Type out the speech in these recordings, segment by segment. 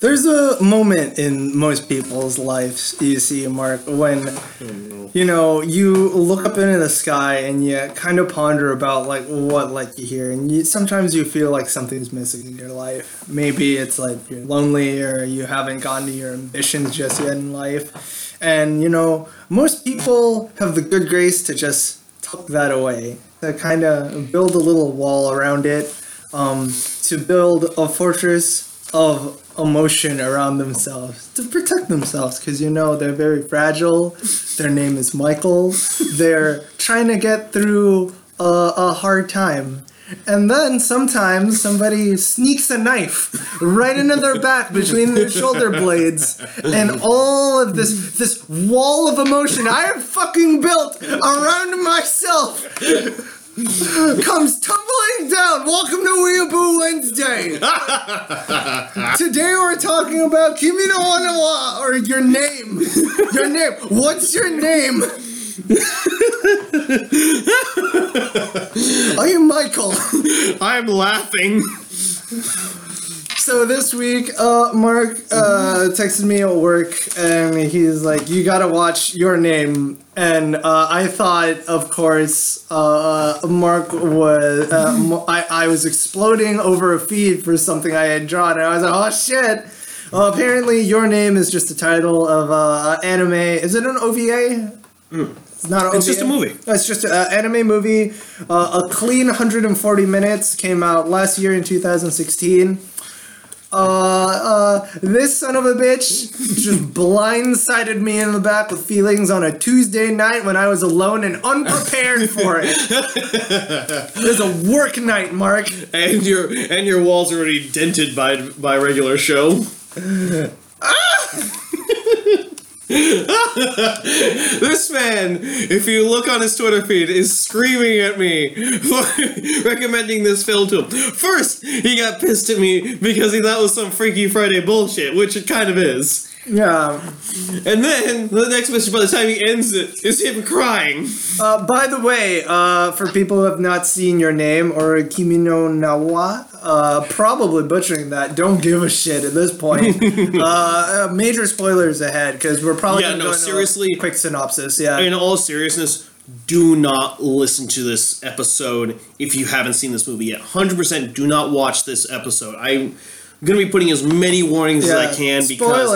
There's a moment in most people's lives, you see, Mark, when you know you look up into the sky and you kind of ponder about like what led you here, and you, sometimes you feel like something's missing in your life. Maybe it's like you're lonely or you haven't gotten to your ambitions just yet in life, and you know most people have the good grace to just tuck that away, to kind of build a little wall around it, um, to build a fortress of emotion around themselves to protect themselves because you know they're very fragile. Their name is Michael. They're trying to get through a, a hard time. And then sometimes somebody sneaks a knife right into their back between their shoulder blades, and all of this this wall of emotion I have fucking built around myself comes tumbling down. Welcome to Weeaboo Wednesday. Today we're talking about Kimi no or your name. Your name. What's your name? I am Michael. I'm laughing. So this week, uh, Mark uh, texted me at work, and he's like, "You gotta watch Your Name." And uh, I thought, of course, uh, Mark was. Uh, m- I I was exploding over a feed for something I had drawn, and I was like, "Oh shit!" Well, apparently, Your Name is just the title of uh, anime. Is it an OVA? It's not an OVA. It's just a movie. It's just an anime movie. Uh, a clean 140 minutes came out last year in 2016. Uh, uh, this son of a bitch just blindsided me in the back with feelings on a Tuesday night when I was alone and unprepared for it. it was a work night, Mark. And your and your walls are already dented by by regular show. this man, if you look on his Twitter feed, is screaming at me for recommending this film to him. First, he got pissed at me because he thought it was some Freaky Friday bullshit, which it kind of is. Yeah. And then the next message, by the time he ends it, is him crying. Uh, by the way, uh, for people who have not seen your name or Kimino Nawa, uh, probably butchering that. Don't give a shit at this point. uh, uh, major spoilers ahead because we're probably Yeah, no, a seriously. quick synopsis. Yeah. In all seriousness, do not listen to this episode if you haven't seen this movie yet. 100% do not watch this episode. I'm to be putting as many warnings as I can because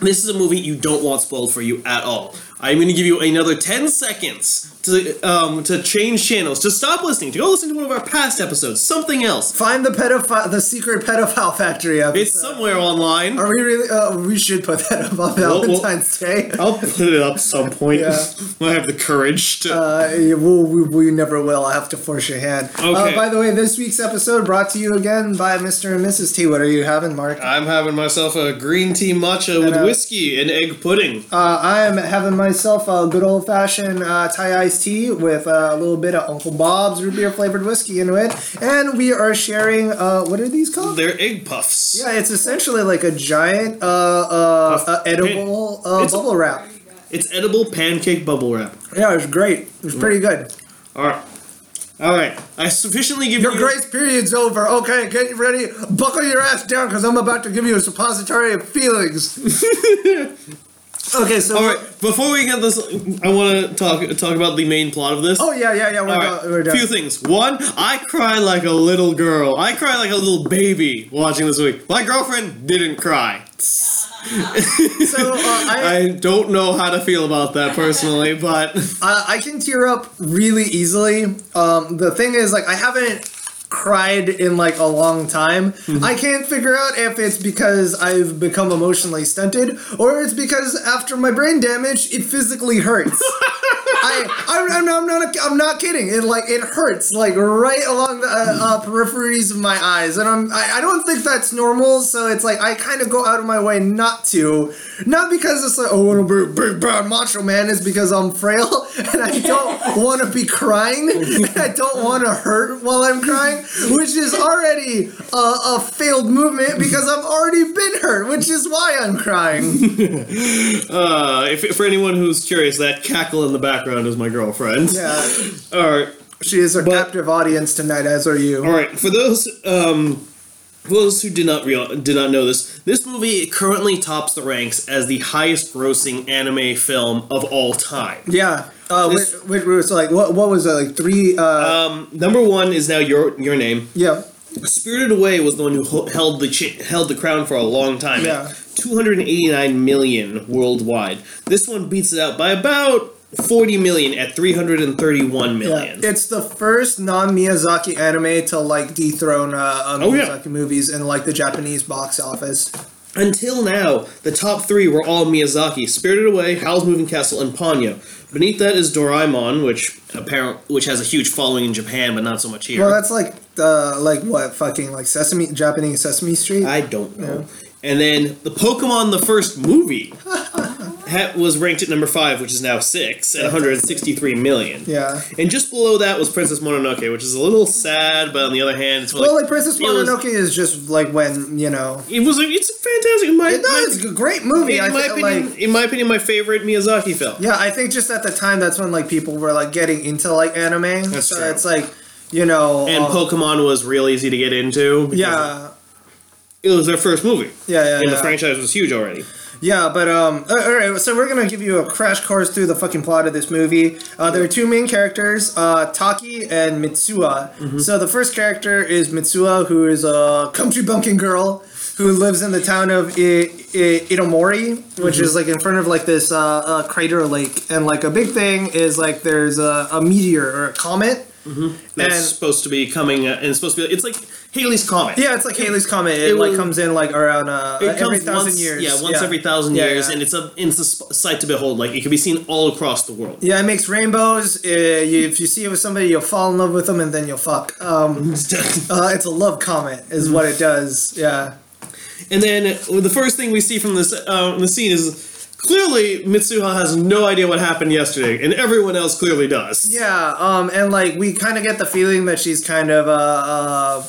this is a movie you don't want spoiled for you at all. I'm to give you another 10 seconds to um, to change channels, to stop listening, to go listen to one of our past episodes, something else. Find the pedophile, the secret pedophile factory episode. It's somewhere online. Are we really? Uh, we should put that up on well- Valentine's Day. I'll put it up some point Yeah. when I have the courage to. Uh, we'll, we, we never will. I have to force your hand. Uh, Okay. by the way, this week's episode brought to you again by Mr. and Mrs. T. What are you having, Mark? I'm having myself a green tea matcha with uh, whiskey and egg pudding. Uh, I am having myself a good old fashioned uh, Thai iced tea with uh, a little bit of Uncle Bob's root beer flavored whiskey into it, and we are sharing. Uh, what are these called? They're egg puffs. Yeah, it's essentially like a giant uh, uh, uh, edible uh, bubble wrap. It's edible pancake bubble wrap. Yeah, it was great. It was pretty good. All right. All right. I sufficiently give Your you. grace period's over. Okay, get ready. Buckle your ass down because I'm about to give you a suppository of feelings. okay, so. All right. Before we get this, I want to talk talk about the main plot of this. Oh, yeah, yeah, yeah. We're, All go- we're done. Few things. One, I cry like a little girl. I cry like a little baby watching this week. My girlfriend didn't cry. So, uh, I, I don't know how to feel about that personally, but I, I can tear up really easily. Um, the thing is, like, I haven't cried in like a long time. Mm-hmm. I can't figure out if it's because I've become emotionally stunted or it's because after my brain damage, it physically hurts. I, I'm, I'm, I'm not, I'm not kidding. It like it hurts like right along the uh, uh, peripheries of my eyes, and I'm, I, I don't think that's normal. So it's like I kind of go out of my way not to, not because it's like oh, I want to be a big bad macho man. It's because I'm frail and I don't want to be crying, and I don't want to hurt while I'm crying, which is already a, a failed movement because I've already been hurt, which is why I'm crying. uh, if, for anyone who's curious, that cackle in the background is my girlfriend. Yeah, All right. she is our But- captive audience tonight, as are you. All right, for those um, For those who did not real, did not know this, this movie currently tops the ranks as the highest grossing anime film of all time. Yeah. Uh, This- which, which was like what? What was it like three? Uh, Um, number one is now your your name. yeah. Spirited Away was the one who held the cha- held the crown for a long time. Yeah. 289 million worldwide. This one beats it out by about 40 million at 331 million. Yeah, it's the first non-Miyazaki anime to like dethrone uh, uh, Oh, yeah. Miyazaki movies in like the Japanese box office. Until now, the top three were all Miyazaki: Spirited Away, Howl's Moving Castle, and Ponyo. Beneath that is Doraemon, which apparent which has a huge following in Japan, but not so much here. Well, that's like uh, like what fucking like Sesame Japanese Sesame Street. I don't know. And then the Pokemon, the first movie, ha- was ranked at number five, which is now six at 163 million. yeah. And just below that was Princess Mononoke, which is a little sad, but on the other hand, it's Well, like Princess it was- Mononoke is just like when you know. It was. A, it's fantastic. My, No, my- it's a great movie. in I my think, opinion, like in my opinion, my favorite Miyazaki film. yeah, I think just at the time that's when like people were like getting into like anime. That's so true. it's like you know. And uh, Pokemon was real easy to get into. yeah. it was their first movie, Yeah, yeah, and yeah. the franchise was huge already. Yeah, but um, all right. So we're gonna give you a crash course through the fucking plot of this movie. Uh, there are two main characters, uh, Taki and Mitsuha. Mm-hmm. So the first character is Mitsuha, who is a country bumpkin girl who lives in the town of I- I- Itomori, which Mm-hmm. is like in front of like this uh, uh, crater lake, and like a big thing is like there's a, a meteor or a comet. That's And- supposed to be coming, uh, and it's supposed to be. It's like Halley's Comet. Yeah, it's like Halley's comet. It, it like was- comes in like around uh, It every thousand once, years. Yeah, once every thousand Yeah, years, yeah. and it's a it's a sight to behold. Like it can be seen all across the world. Yeah, it makes rainbows. Uh, you, if you see it with somebody, you'll fall in love with them, and then you'll fuck. Um, uh, it's a love comet, is what it does. Yeah, and then uh, the first thing we see from this uh, the scene is clearly Mitsuha has no idea what happened yesterday, and everyone else clearly does. yeah. Um, and like we kind of get the feeling that she's kind of uh, uh,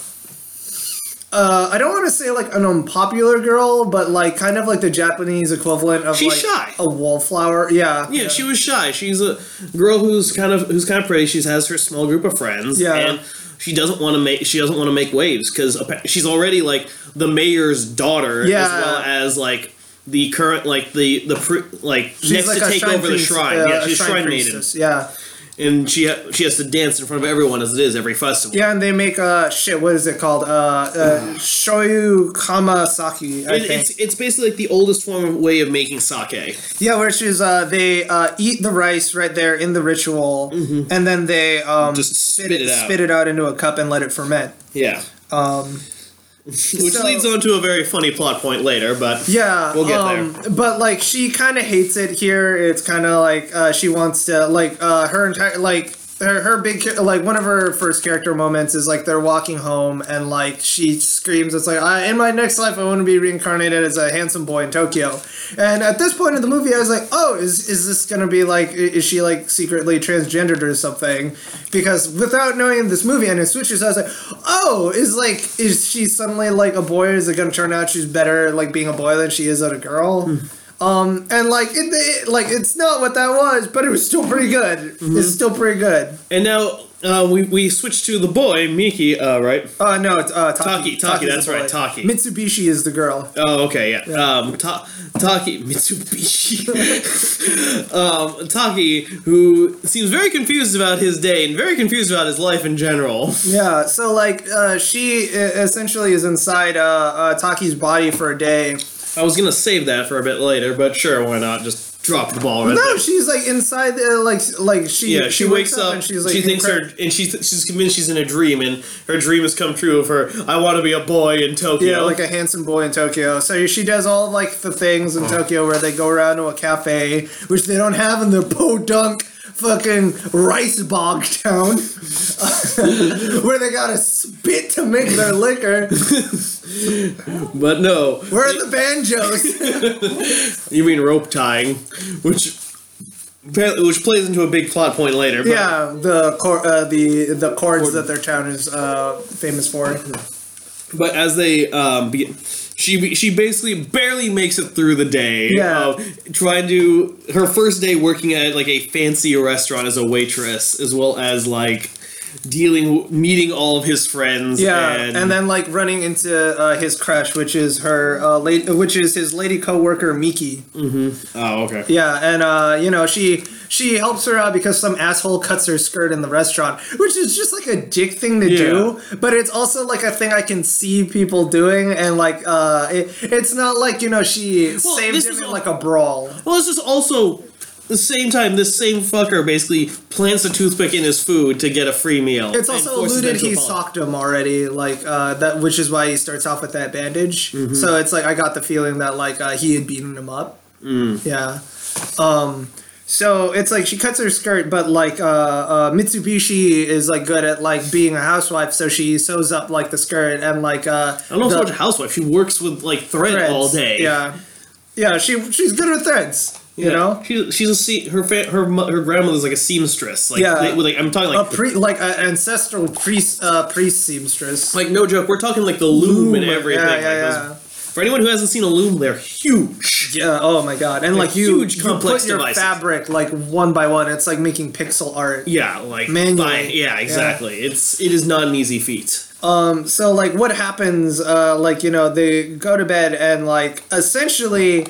uh, I don't want to say like an unpopular girl, but like kind of like the Japanese equivalent of She's like shy. a wallflower. Yeah, Yeah, she was shy. She's a girl who's kind of who's kind of pretty. She has her small group of friends, Yeah. and she doesn't want to make she doesn't want to make waves because she's already like the mayor's daughter, Yeah. as well as like the current like the the pr- like She's next like to take over the shrine. uh, yeah, a she's shrine, maiden, Yeah, and she ha- she has to dance in front of everyone as it is every festival. yeah, and they make uh shit. What is it called? Uh, uh shoyu kamasaki. I It- think. it's it's basically like the oldest form of way of making sake. Yeah, which is uh, they uh, eat the rice right there in the ritual, and then they um, Mm-hmm. Just spit it out. spit it out into a cup and let it ferment. Yeah, Um, which So- leads on to a very funny plot point later, but yeah, We'll get um, But like, she kind of hates it here. It's kind of like uh, she wants to like uh, her entire like. Her, her big like one of her first character moments is like they're walking home and like she screams it's like I, in my next life I want to be reincarnated as a handsome boy in Tokyo. And at this point in the movie I was like oh is, is this gonna be like is she like secretly transgendered or something? Because without knowing this movie and it switches I was like oh is like is she suddenly like a boy? Is it gonna turn out she's better like being a boy than she is at a girl hmm. Um and like it, it like it's not what that was but it was still pretty good it's still pretty good and now uh, we we switch to the boy Miki, uh, right? uh no it's uh Taki, Taki Taki, that's right, Taki. Mitsubishi is the girl Oh, okay, yeah. Um, Ta- Taki Mitsubishi. um, Taki, who seems very confused about his day and very confused about his life in general. Yeah, so like uh, she uh, essentially is inside uh, uh, Taki's body for a day. I was gonna save that for a bit later, but sure, why not? Just drop the ball right No, there. she's like inside, uh, like like she. Yeah, she, wakes up, and she's like she thinks her, and she th- she's convinced she's in a dream, and her dream has come true of her. I want to be a boy in Tokyo. Yeah, like a handsome boy in Tokyo. So she does all like the things in Tokyo where they go around to a cafe, which they don't have in their podunk fucking rice bog town, where they gotta spit to make their liquor. but no, Where are the banjos? you mean rope tying, which apparently which plays into a big plot point later. But yeah, the cor- uh, the the chords that their town is uh, famous for. But as they um, be, she she basically barely makes it through the day. Yeah. of trying to her first day working at like a fancy restaurant as a waitress, as well as like dealing, meeting all of his friends. Yeah, and, and, then like running into uh, his crush, which is her, uh, late, which is his lady coworker Miki. oh, okay. Yeah, and uh, you know she she helps her out because some asshole cuts her skirt in the restaurant, which is just like a dick thing to Yeah. do. But it's also like a thing I can see people doing, and like uh, it, it's not like you know she Well, saved him in all- like a brawl. Well, this is also the same time. This same fucker basically plants a toothpick in his food to get a free meal. It's also alluded he socked him already, like uh, that, which is why he starts off with that bandage. Mm-hmm. So it's like I got the feeling that like uh, he had beaten him up. Mm. Yeah. Um. So it's like she cuts her skirt, but like uh, uh, Mitsubishi is like good at like being a housewife, so she sews up like the skirt and like uh, I don't know the so much a housewife. She works with like thread threads. all day. Yeah. Yeah. She she's good at threads. You Yeah. know. she, she's a se- her fa- her her grandmother's like a seamstress. Like, Yeah. they- like I'm talking like A like pre like an ancestral priest uh, priest seamstress. like no joke. We're talking like the loom, and everything. yeah, like, yeah, those- yeah. For anyone who hasn't seen a loom, they're huge. Yeah. Oh my god. And They're like you, huge, you complex put your devices. fabric like one by one. It's like making pixel art. Yeah, like Manually. by- yeah, exactly. It's it is not an easy feat. Um. So like, what happens? Uh. Like you know, they go to bed and like essentially.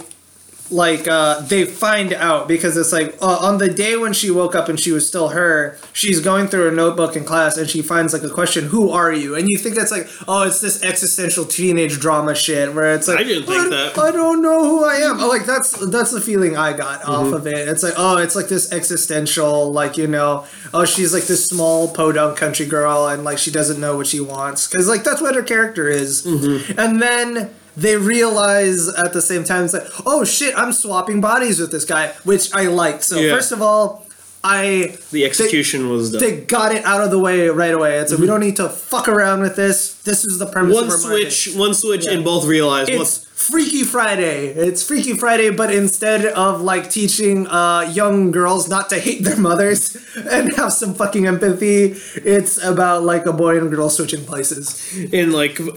Like uh, they find out because it's like uh, on the day when she woke up and she was still her, she's going through her notebook in class and she finds like a question, "Who are you?" And you think that's like, oh, it's this existential teenage drama shit where it's like, I didn't think that. I don't know who I am. Oh, like that's that's the feeling I got Mm-hmm. off of it. It's like, oh, it's like this existential, like you know, oh, she's like this small podunk country girl, and like she doesn't know what she wants because like that's what her character is. Mm-hmm. And then they realize at the same time, it's like, oh shit, I'm swapping bodies with this guy, which I like. So Yeah. first of all, I The execution was done. they got it out of the way right away. It's like we mhm. don't need to fuck around with this. This is the premise. one of our market. switch, one switch, Yeah. and both realize It's what's Freaky Friday. It's Freaky Friday, but instead of like teaching uh, young girls not to hate their mothers and have some fucking empathy, it's about like a boy and a girl switching places. and like and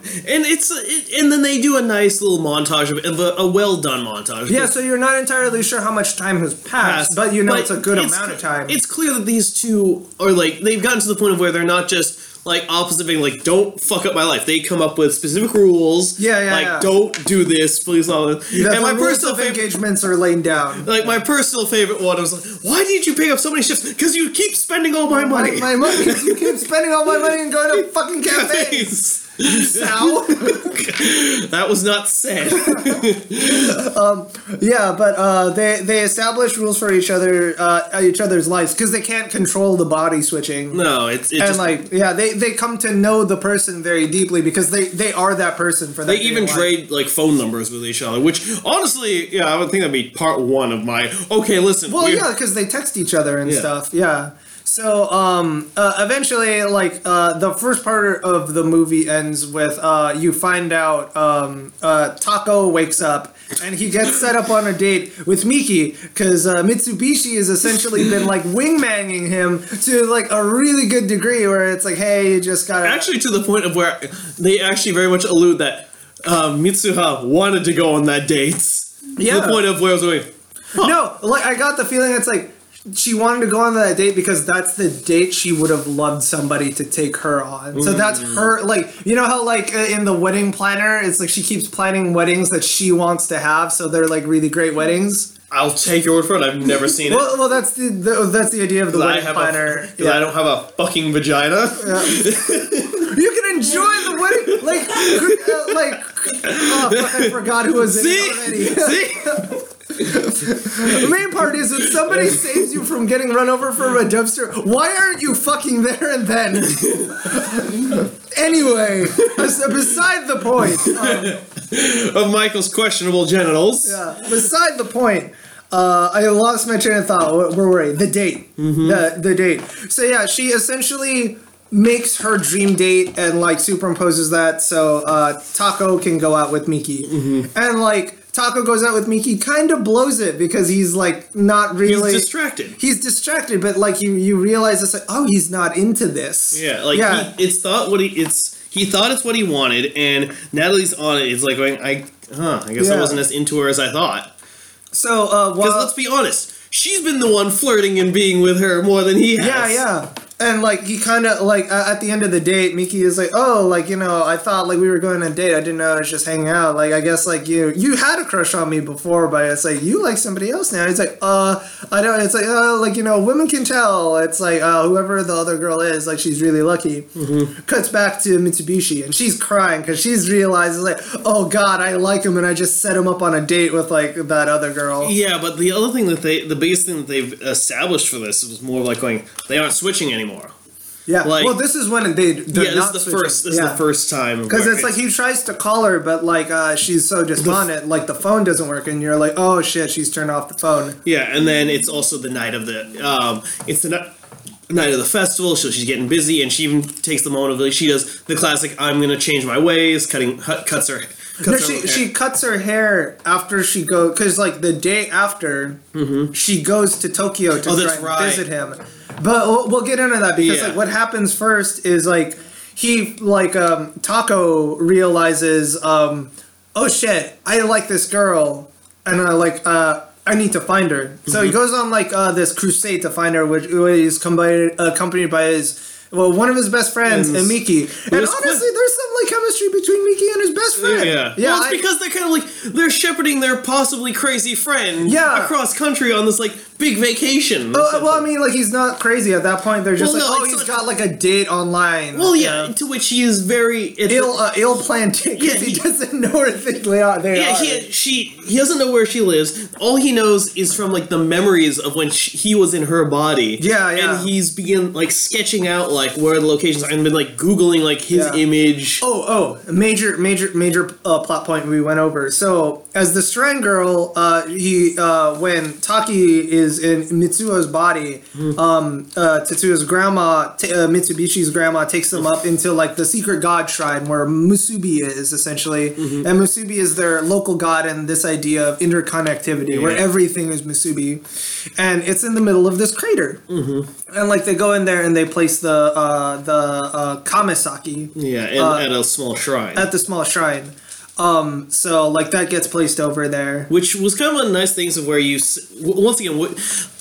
it's it, and then they do a nice little montage of, a, well done montage. Yeah, so you're not entirely sure how much time has passed, but you know But it's a good it's- amount of time. It's clear that these two are like they've gotten to the point of where they're not just like opposite being like don't fuck up my life. They come up with specific rules. Yeah, yeah, Like yeah. don't do this, please. The- and my personal favorite. engagements are laid down. Like my personal favorite one was like, why did you pick up so many shifts? Because you keep spending all my money. My, my money. You keep spending all my money and going to fucking cafes. Sal. that was not said. Yeah, but uh, they they establish rules for each other, uh, each other's lives because they can't control the body switching. no, it's it and just like yeah, they they come to know the person very deeply because they they are that person for that. They even life. trade like phone numbers with each other, which honestly, yeah, I would think that'd be part one of my. Okay, listen. Well, yeah, because they text each other and Yeah. stuff. Yeah. So um, uh, eventually, like uh, the first part of the movie ends with uh, you find out um, uh, Taco wakes up and he gets set up on a date with Miki because uh, Mitsubishi has essentially been like wingmanning him to like a really good degree where it's like, hey, you just gotta actually to the point of where they actually very much allude that uh, Mitsuha wanted to go on that date. To Yeah. the point of where I was going. No, like I got the feeling it's like she wanted to go on that date because that's the date she would have loved somebody to take her on. So that's her like you know how like uh, in the wedding planner it's like she keeps planning weddings that she wants to have so they're like really great weddings. I'll take your word for it. I've never seen it. Well, well that's the, the that's the idea of the 'Cause I wedding have planner. a, 'cause I don't have a fucking vagina. You can enjoy the wedding like uh, like oh fuck, I forgot who was in See, it already. see, The main part is when somebody saves you from getting run over from a dumpster, why aren't you fucking there and then? anyway, beside the point. um, of Michael's questionable genitals. yeah, beside the point. Uh, I lost my train of thought. Where where were we? The date. Mm-hmm. The the date. So yeah, she essentially makes her dream date and like superimposes that so uh, Taco can go out with Miki. And like Taco goes out with Miki, kind of blows it because he's like not really He's distracted. he's distracted, but like you you realize it's like oh he's not into this. Yeah, like yeah. He, it's thought what he it's he thought it's what he wanted, and Natalie's on it. It's like going, I huh, I guess I wasn't as into her as I thought. so uh, Because while let's be honest, she's been the one flirting and being with her more than he has. yeah yeah, and like he kind of like at the end of the date, Miki is like, "Oh, like you know, I thought like we were going on a date. I didn't know I was just hanging out. Like I guess like you you had a crush on me before, but it's like you like somebody else now." He's like, "Uh, I don't." It's like, "Uh, like you know, women can tell." It's like, uh, whoever the other girl is, like she's really lucky. Cuts back to Mitsubishi, and she's crying because she's realizes like, "Oh God, I like him, and I just set him up on a date with like that other girl." Yeah, but the other thing that they, the biggest thing that they've established for this was more like going, they aren't switching anymore. Yeah. Like- well, this is when they they're yeah, this not is the first. This Yeah. is the first time Because it's like he tries to call her, but like uh, she's so despondent, like the phone doesn't work, and you're like, oh shit, she's turned off the phone. Yeah, and then it's also the night of the um, it's the ni- night of the festival, so she's getting busy, and she even takes the moment of like she does the classic "I'm gonna change my ways," cutting cut, cuts her. Cuts No, her she hair. she cuts her hair after she go because like the day after she goes to Tokyo to Mm-hmm. Oh, try and right. visit him. But we'll, we'll get into that because Yeah. like what happens first is like he like um Taco realizes um oh shit I like this girl and I like uh. I need to find her. So Mm-hmm. he goes on like uh, this crusade to find her, which is combined, accompanied by his well, one of his best friends, And and Miki. And honestly, there's some like chemistry between Miki and his best friend. Yeah, yeah. Well, it's I- because they're kind of like they're shepherding their possibly crazy friend Yeah. across country on this like big vacation. Oh, well, I mean, like he's not crazy at that point. They're just Well, like, no, oh, he's not- got like a date online. well, you yeah, to which he is very it's ill, uh, ill planned because Yeah, he, he- doesn't know where they are. They Yeah, are. he, she he doesn't know where she lives. All he knows is from like the memories of when she, he was in her body. Yeah, yeah. And he's begin like sketching out like where the locations and been like googling like his Yeah. image. Oh, oh, major, major, major uh, plot point we went over. So, as the Strand Girl, uh, he uh, when Taki is in Mitsuo's body, um, uh, Tetsuo's grandma, t- uh, Mitsubishi's grandma, takes them up into like the secret god shrine where Musubi is essentially, and Musubi is their local god and this idea of interconnectivity where everything is Musubi, and it's in the middle of this crater, and like they go in there and they place the uh, the uh, Kamisaki Yeah, and Uh, at a small shrine. at the small shrine. Um, so like that gets placed over there. which was kind of one of the nice things of where you once again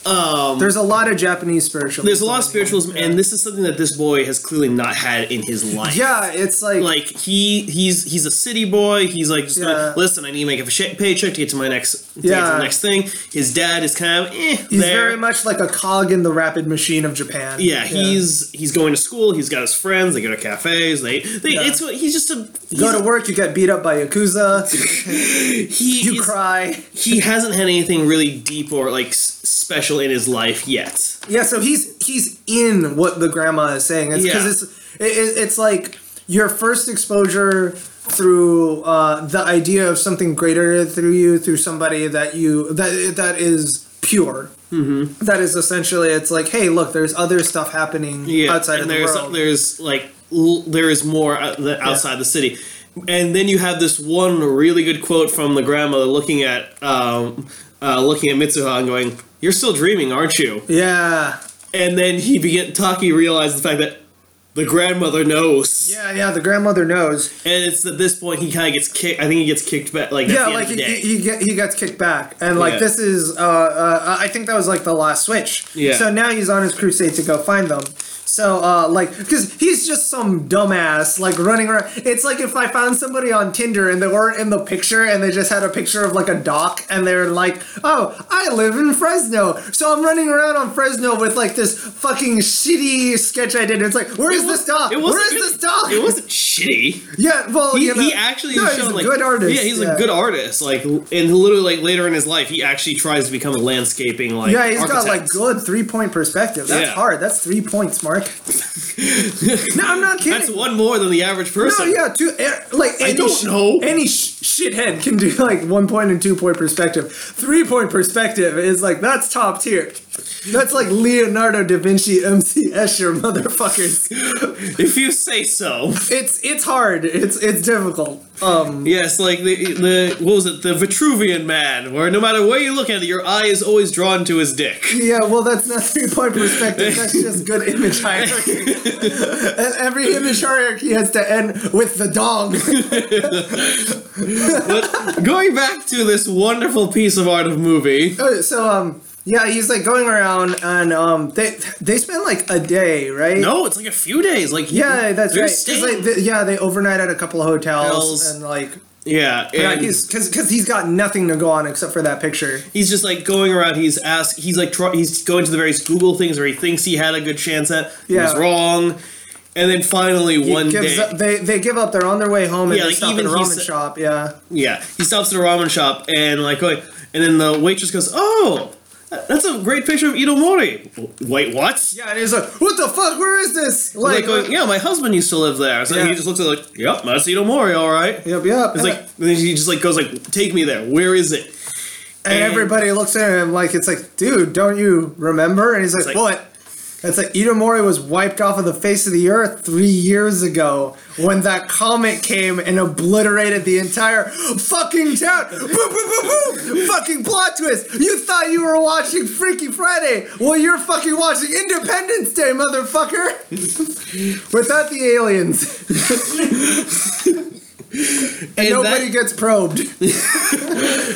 um There's a lot of Japanese spiritualism. there's a lot of spiritualism and this is something that this boy has clearly not had in his life Yeah, it's like, like he he's he's a city boy. He's like, just Yeah. like, listen, I need to make a paycheck to get to my next to get to Yeah. the next thing. His dad is kind of eh, he's there. very much like a cog in the rapid machine of Japan. yeah, he's he's going to school. He's got his friends. They go to cafes. They they Yeah. it's he's just a You go to work, you get beat up by yakuza, he you cry. He hasn't had anything really deep or like s- special in his life yet. Yeah, so he's he's in what the grandma is saying. It's because Yeah. it's it, it- it's like your first exposure through uh, the idea of something greater through you, through somebody that you that that is pure. Mm-hmm. is essentially it's like, hey, look, there's other stuff happening Yeah, outside and of the there's world. there's like l- there is more out- the- outside the city, and then you have this one really good quote from the grandmother looking at um, uh, looking at Mitsuha and going, "You're still dreaming, aren't you?" yeah, And then he begin Taki realizes the fact that the grandmother knows, yeah, yeah. The grandmother knows. and it's at this point he kind of gets kicked. I think he gets kicked back. Like yeah, like he, of the day. he, he, get, he gets kicked back, and like Yeah. this is, uh, uh, I think that was like the last switch. Yeah. So now he's on his crusade to go find them. So uh, like, because he's just some dumbass like running around. It's like if I found somebody on Tinder and they weren't in the picture and they just had a picture of like a dock and they're like, oh, I live in Fresno, so I'm running around on Fresno with like this fucking shitty sketch I did. It's like, where is this dock? Where is this dock? It wasn't shitty. Yeah, well, He, you know, he actually no, is shown a like good artist. Yeah, he's yeah. a good artist. Like, and literally, like later in his life, he actually tries to become a landscaping like. Yeah, he's got like good three point perspective. That's Yeah. hard. That's three points, Mark. no, I'm not kidding. That's one more than the average person. no, yeah, two, eh, like I any, don't know. Any sh- shithead can do like one point and two point perspective. Three point perspective is like that's top tier. That's like Leonardo da Vinci, MC Escher, motherfuckers. If you say so. It's it's hard. It's it's difficult. Um, Yes, like the the what was it? The Vitruvian man, where no matter where you look at it, your eye is always drawn to his dick. yeah, well, that's not three point perspective. That's just good image hierarchy. and every image hierarchy has to end with the dog. But going back to this wonderful piece of art of movie, Okay, so um Yeah, he's like going around and um they they spend like a day, right? No, it's like a few days. Like Yeah, that's they're right. 'Cause, staying- like, th- yeah, they overnight at a couple of hotels Hotels. and like yeah, yeah, because because he's got nothing to go on except for that picture. he's just like going around. He's asked. He's like try, he's going to the various Google things where he thinks he had a good chance at. He was wrong, and then finally He one day, up, they they give up. They're on their way home and Yeah, they like, stop at a ramen shop. Yeah, yeah, he stops at a ramen shop and like going, and then the waitress goes, "Oh, that's a great picture of Itomori." Wait, what? yeah, and he's like, "What the fuck? Where is this?" Like, Like, going, yeah, my husband used to live there. So Yeah. he just looks at it like, yep, that's Itomori, all right. yep, yep. It's like and then he just like goes like, take me there. Where is it? and, and- everybody looks at him like it's like, dude, don't you remember? And he's like, like- what? It's like Itomori was wiped off of the face of the earth three years ago when that comet came and obliterated the entire fucking town. Boom, boom, boom, boom! Fucking plot twist. You thought you were watching Freaky Friday. Well, you're fucking watching Independence Day, motherfucker. Without the aliens. and nobody that- gets probed.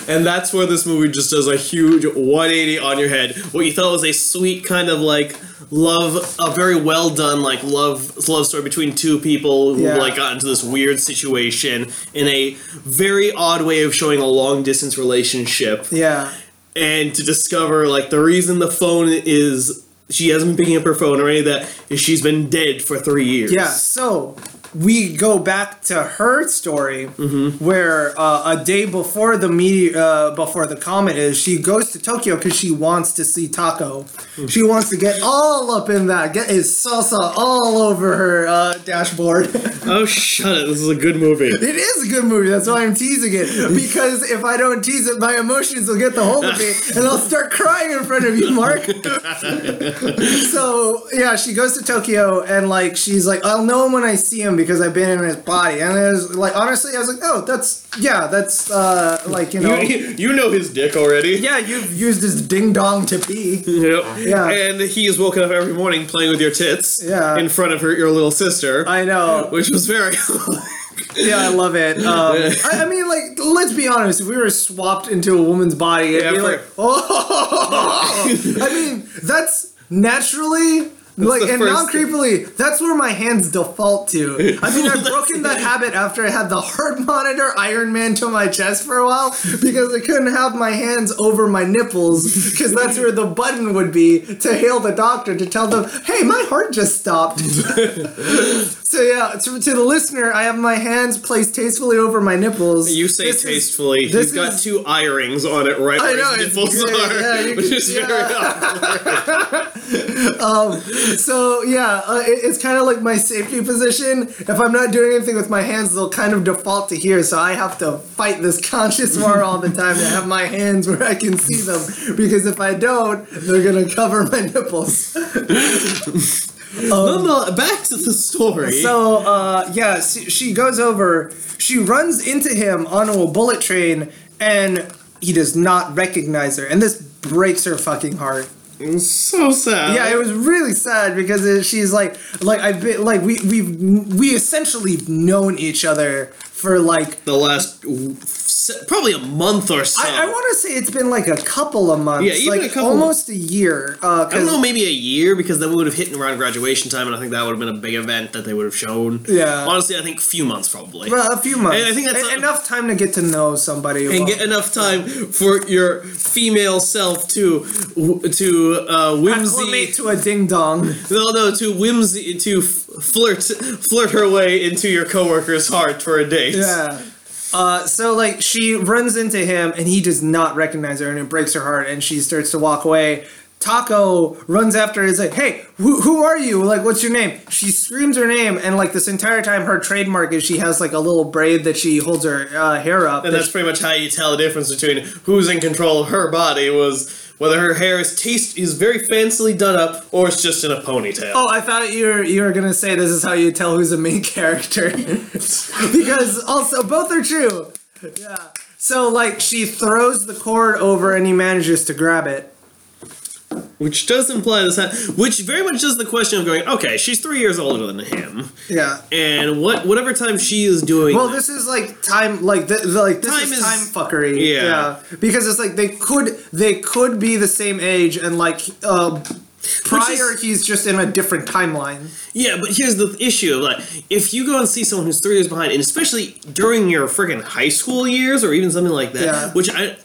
And that's where this movie just does a huge 180 on your head. What you thought was a sweet kind of like love, a very well done like love love story between two people who Yeah. like got into this weird situation in a very odd way of showing a long distance relationship, Yeah. and to discover like the reason the phone is she hasn't been picking up her phone or any of that is she's been dead for three years. Yeah, so we go back to her story Mm-hmm. where uh, a day before the meteor, uh, before the comet is, she goes to Tokyo because she wants to see Taco. Hmm. She wants to get all up in that, get his salsa all over her uh, dashboard. Oh shut it! This is a good movie. It is a good movie. That's why I'm teasing it. Because if I don't tease it, my emotions will get the hold of me, and I'll start crying in front of you, Mark. so yeah, she goes to Tokyo, and like she's like, I'll know him when I see him because I've been in his body. And it was like honestly, I was like, oh, that's yeah, that's uh like you know. You, you know his dick already. Yeah, you've used his ding dong to pee. Yep. Yeah. And he is woken up every morning playing with your tits. Yeah. In front of her, your little sister. I know. which was very. Yeah, I love it. Um, I, I mean, like, let's be honest. If we were swapped into a woman's body, it'd Yeah, be for- like, oh. I mean, that's naturally. Like and non creepily, that's where my hands default to. I mean, I've broken that habit after I had the heart monitor Iron Man to my chest for a while because I couldn't have my hands over my nipples because that's where the button would be to hail the doctor to tell them, "Hey, my heart just stopped." So yeah, to, to the listener, I have my hands placed tastefully over my nipples. You say This tastefully. this He's got is- two eye rings on it right I where know, his it's nipples are, yeah, which can- is yeah. very odd. So yeah, uh, it, it's kind of like my safety position. If I'm not doing anything with my hands, they'll kind of default to here. So I have to fight this conscious war all the time to have my hands where I can see them. Because if I don't, they're gonna cover my nipples. no, no, back to the story. So uh, yeah, she goes over. She runs into him on a bullet train, and he does not recognize her, and this breaks her fucking heart. It's so sad. Yeah, it was really sad because it, she's like, like I've been like we we've we essentially known each other for like the last probably a month or so. I, I want to say it's been like a couple of months, Yeah, even like a couple- almost a year. Uh, I don't know, maybe a year because then we would have hit around graduation time, and I think that would have been a big event that they would have shown. Yeah. honestly, I think a few months probably. well, a few months. I think that's a- enough time to get to know somebody. and get enough time for your female self to to uh, whimsy acclimate to a ding dong. no no to whimsy to flirt flirt her way into your coworker's heart for a date Yeah. Uh, so like she runs into him and he does not recognize her and it breaks her heart and she starts to walk away. Taco runs after her and is like, "Hey, who, who are you? Like, what's your name?" She screams her name and like this entire time, her trademark is she has like a little braid that she holds her uh, hair up. and that that's pretty much how you tell the difference between who's in control of her body was whether her hair is taste is very fancily done up or it's just in a ponytail Oh, I thought you were you were gonna say this is how you tell who's a main character, because also both are true. Yeah. So like she throws the cord over and he manages to grab it. Which does imply this, ha- which very much is the question of going, okay, she's three years older than him, Yeah. and what whatever time she is doing. Well, this is like time, like the, like this Time is, is- time fuckery. Yeah. because it's like they could they could be the same age and like uh, prior he's just in a different timeline. Yeah, but here's the issue: like, if you go and see someone who's three years behind, and especially during your freaking high school years, or even something like that, Yeah. which I,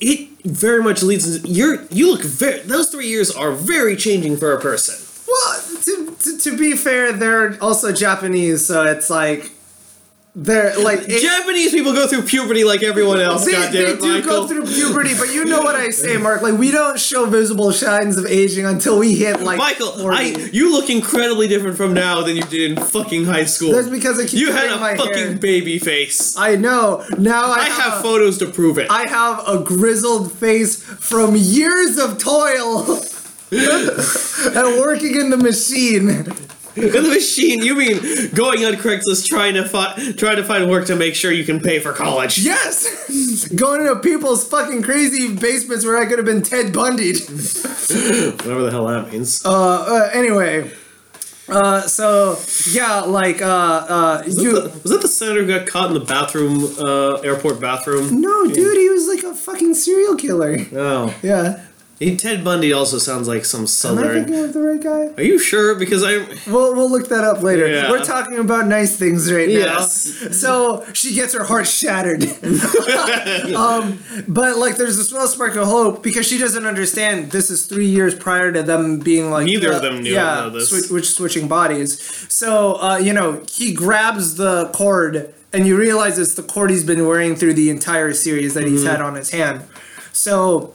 it very much leads. You're you look very. Those three years are very changing for a person. Well, to, to, to be fair, they're also Japanese, so it's like they're like it- Japanese people go through puberty like everyone else. They, they it, do Michael. go through puberty, but you know what I say, Mark. Like we don't show visible signs of aging until we hit like Michael, 40. I you look incredibly different from now than you did in fucking high school. That's because I keep you had a my fucking hair. baby face. I know. Now I, I have a- photos to prove it. I have a grizzled face from years of toil and working in the machine. In the machine, you mean going on Craigslist trying to find trying to find work to make sure you can pay for college? Yes, going into people's fucking crazy basements where I could have been Ted Bundy'd. Whatever the hell that means. Uh, uh, anyway, uh, so yeah, like uh, uh, was, that the, was that the senator who got caught in the bathroom, uh, airport bathroom? No, dude, he was like a fucking serial killer. Oh, Yeah. He, Ted Bundy also sounds like some Am I southern. thinking of the right guy? Are you sure? Because I. We'll, we'll look that up later. Yeah. We're talking about nice things right Yes. now. So she gets her heart shattered. um, but like there's a small spark of hope because she doesn't understand this is three years prior to them being like Neither uh, of them knew yeah, about this. Switch, which switching bodies. So uh, you know he grabs the cord and you realize it's the cord he's been wearing through the entire series that Mm-hmm. he's had on his hand. So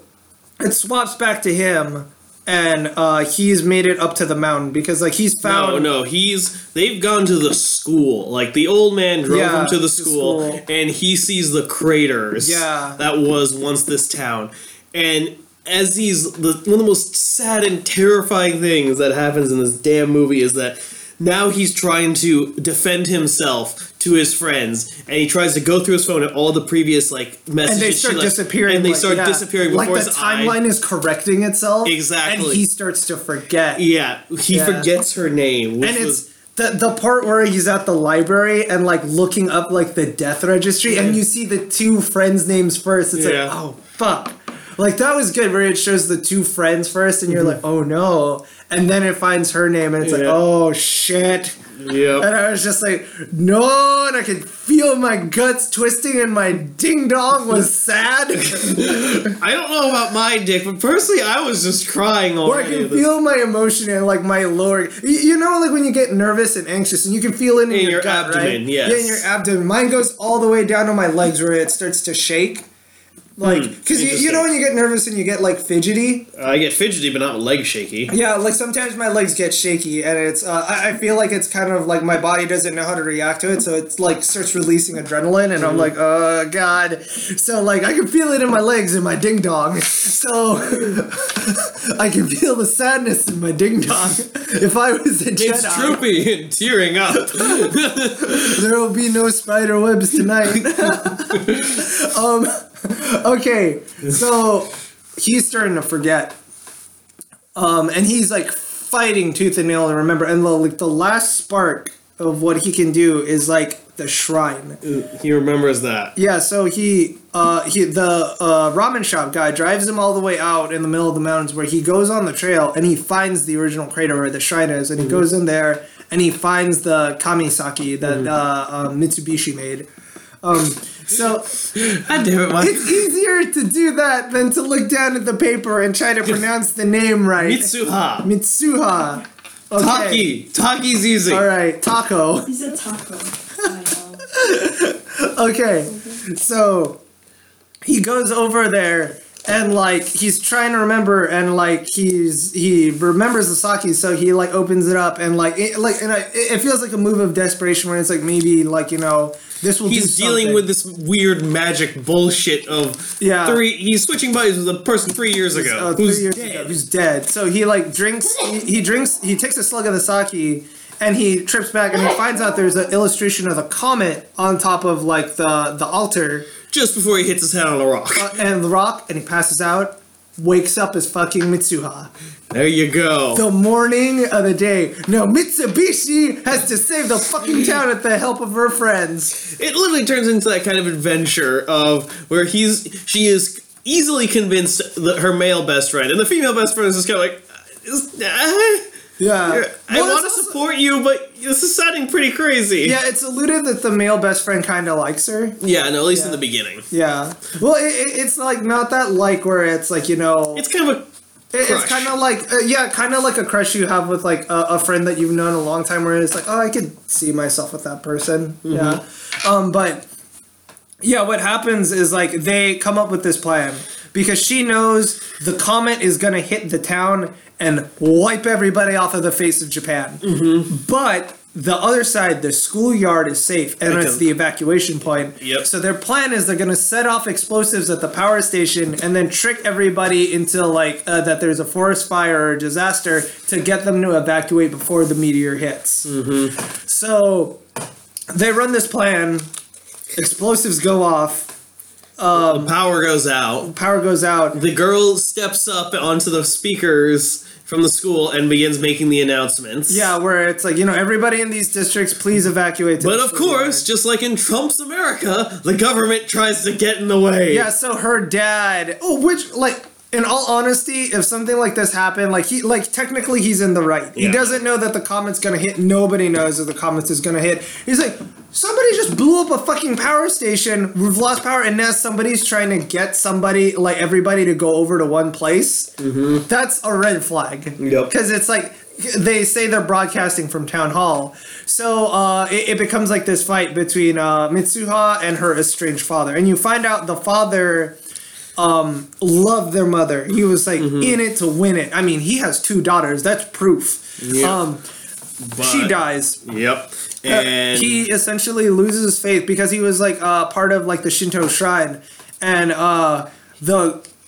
it swaps back to him and uh, he's made it up to the mountain because like he's found No, no, he's they've gone to the school. Like the old man drove Yeah, him to the school, school. and he sees the craters. Yeah. that was once this town, and as he's the one of the most sad and terrifying things that happens in this damn movie is that now he's trying to defend himself to his friends, and he tries to go through his phone at all the previous like messages. and they she start disappearing. and they like, start yeah. disappearing before Like the his eye. timeline is correcting itself. Exactly. And he starts to forget. Yeah, he Yeah. forgets her name, which and was. it's the the part where he's at the library and like looking up like the death registry, and you see the two friends' names first. It's like, oh fuck. Like that was good where it shows the two friends first, and you're mm-hmm. like, oh no, and then it finds her name, and it's like, oh shit. Yep. And I was just like, no, and I could feel my guts twisting, and my ding dong was sad. I don't know about my dick, but personally, I was just crying all Or I can feel my emotion and like my lower. You, you know, like when you get nervous and anxious, and you can feel it in, In your, your gut, abdomen, right? yes. Yeah, in your abdomen. Mine goes all the way down to my legs where it starts to shake. Like, Hmm, because you, you know when you get nervous and you get like fidgety. I get fidgety, but not leg shaky. Yeah, like sometimes my legs get shaky, and it's uh, I, I feel like it's kind of like my body doesn't know how to react to it, so it's like starts releasing adrenaline, and I'm like, oh god. So like I can feel it in my legs and my ding dong. So I can feel the sadness in my ding dong. If I was a It's droopy and tearing up. there will be no spider webs tonight. um, okay, so he's starting to forget, um, and he's like fighting tooth and nail to remember. And the, like the last spark of what he can do is like the shrine. he remembers that. Yeah, so he uh he the uh ramen shop guy drives him all the way out in the middle of the mountains where he goes on the trail and he finds the original crater where the shrine is and he goes in there and he finds the kamisaki that uh, uh, Mitsubishi made. Um so God damn it, Mike. it's easier to do that than to look down at the paper and try to pronounce the name right. Mitsuha. Mitsuha. Okay. Taki. Taki's easy. All right, taco. He's a taco. Okay, so he goes over there and like he's trying to remember and like he's he remembers the sake, so he like opens it up and like it, like and I, it it feels like a move of desperation where it's like maybe like you know this will. He's dealing with this weird magic bullshit of Yeah. three. He's switching bodies with a person three years ago uh, three who's years dead. ago, who's dead. So he like drinks. He, he drinks. He takes a slug of the sake, and he trips back, and he finds out there's an illustration of a comet on top of like the the altar just before he hits his head on a rock. uh, and the rock, and he passes out. Wakes up as fucking Mitsuha. There you go. The morning of the day. No, Mitsubishi has to save the fucking town at the help of her friends. it literally turns into that kind of adventure of where he's she is easily convinced that her male best friend and the female best friend is just kind of like is, uh, Yeah. I Well, want to also- support you, but this is sounding pretty crazy. Yeah, it's alluded that the male best friend kind of likes her. Yeah, no, at least in the beginning. Yeah. Well, it, it, it's like not that like where it's like you know, It's kind of a it- it's kind of like uh, yeah, kind of like a crush you have with like a, a friend that you've known a long time, where it's like oh, I could see myself with that person. Yeah. Um, but yeah, what happens is like they come up with this plan because she knows the comet is gonna hit the town and wipe everybody off of the face of Japan. But the other side, the schoolyard is safe, and it's the evacuation point. Yep. So their plan is they're gonna set off explosives at the power station and then trick everybody into like uh, that there's a forest fire or a disaster to get them to evacuate before the meteor hits. So they run this plan. Explosives go off. Um, the power goes out. Power goes out. The girl steps up onto the speakers from the school and begins making the announcements. Yeah, where it's like you know everybody in these districts, please evacuate. But of course, just like in Trump's America, the government tries to get in the way. Yeah, so her dad. Oh, which like in all honesty, if something like this happened, like he like technically he's in the right. He doesn't know that the comet's gonna hit. Nobody knows that the comet is gonna hit. He's like, somebody just blew up a fucking power station. We've lost power, and now somebody's trying to get somebody like everybody to go over to one place. Mm-hmm. That's a red flag. Yep. Because it's like they say they're broadcasting from town hall so uh, it, it becomes like this fight between uh, mitsuha and her estranged father and you find out the father um, loved their mother. He was like in it to win it. I mean he has two daughters. That's proof. Yeah. um, But- she dies. Yep. Uh, he essentially loses his faith because he was like uh, part of like the Shinto shrine, and uh, the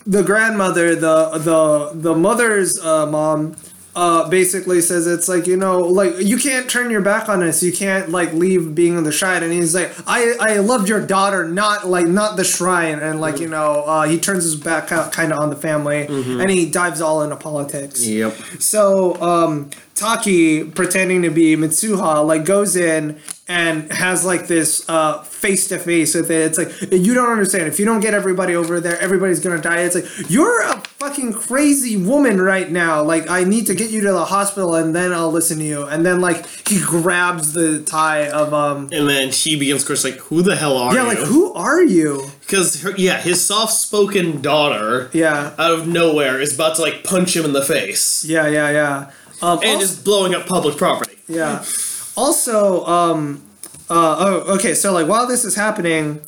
the grandmother, the the the mother's uh, mom, uh, basically says it's like you know like you can't turn your back on us, you can't like leave being in the shrine, and he's like I I loved your daughter, not like not the shrine, and like you know uh, he turns his back kind of on the family, and he dives all into politics. Yep. So um, Taki, pretending to be Mitsuha, like goes in and has like this face to face with it. It's like you don't understand. If you don't get everybody over there, everybody's gonna die. It's like you're a fucking crazy woman right now. Like I need to get you to the hospital and then I'll listen to you. And then like he grabs the tie of um. And then she begins, of course, like, who the hell are you? Yeah, you? like who are you? Because, yeah, his soft spoken daughter, Yeah, out of nowhere, is about to, like, punch him in the face. yeah, yeah, yeah. Um, And also- is blowing up public property. Yeah. Also, um, uh, oh, okay. So like while this is happening,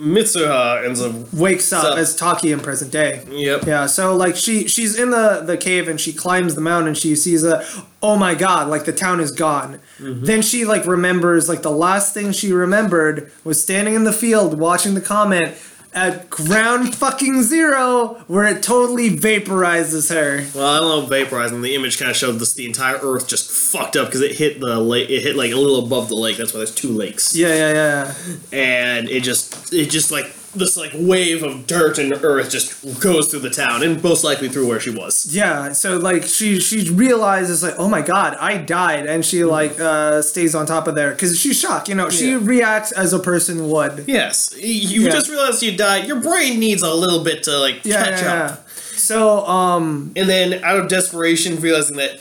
Mitsuha ends up. wakes up So- as Taki in present day. Yep. Yeah. So like she she's in the the cave and she climbs the mountain. And she sees a oh my god, like the town is gone. Then she like remembers like the last thing she remembered was standing in the field watching the comet at ground fucking zero where it totally vaporizes her. Well, I don't know, vaporizing. The image kind of showed this the entire Earth just fucked up because it hit the lake. It hit like a little above the lake. That's why there's two lakes. Yeah, yeah, yeah. And it just, it just like this like wave of dirt and earth just goes through the town and most likely through where she was. Yeah, so like she she realizes like oh my god I died and she like uh stays on top of there because she's shocked you know she Yeah. reacts as a person would Yes, you Yeah. just realized you died. Your brain needs a little bit to like yeah catch up. yeah. so um And then, out of desperation, realizing that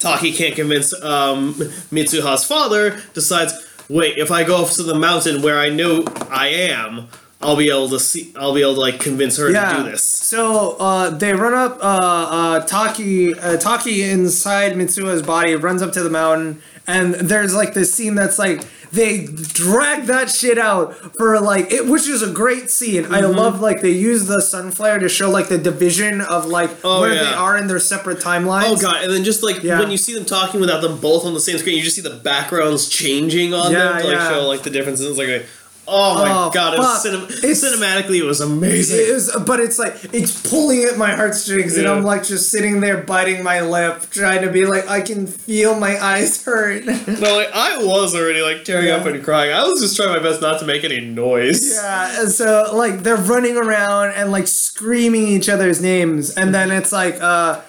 Taki can't convince um, Mitsuha's father, decides, "Wait, if I go off to the mountain where I know I am, I'll be able to see. I'll be able to like convince her yeah to do this." so uh they run up uh uh Taki uh, Taki inside Mitsuha's body runs up to the mountain and there's like this scene that's like they drag that shit out for like it which is a great scene i Mm-hmm. love like they use the sun flare to show like the division of like Oh, where yeah. they are in their separate timelines Oh god! And then just like Yeah. when you see them talking without them both on the same screen, you just see the backgrounds changing on them to like show like the differences. It's like, Oh my Oh, god! It was cinem- It's- cinematically, it was amazing. It is, but it's like it's pulling at my heartstrings, and I'm like just sitting there biting my lip, trying to be like I can feel my eyes hurt. no, like I was already like tearing up and crying. I was just trying my best not to make any noise. Yeah, and so like they're running around and like screaming each other's names, and then it's like uh,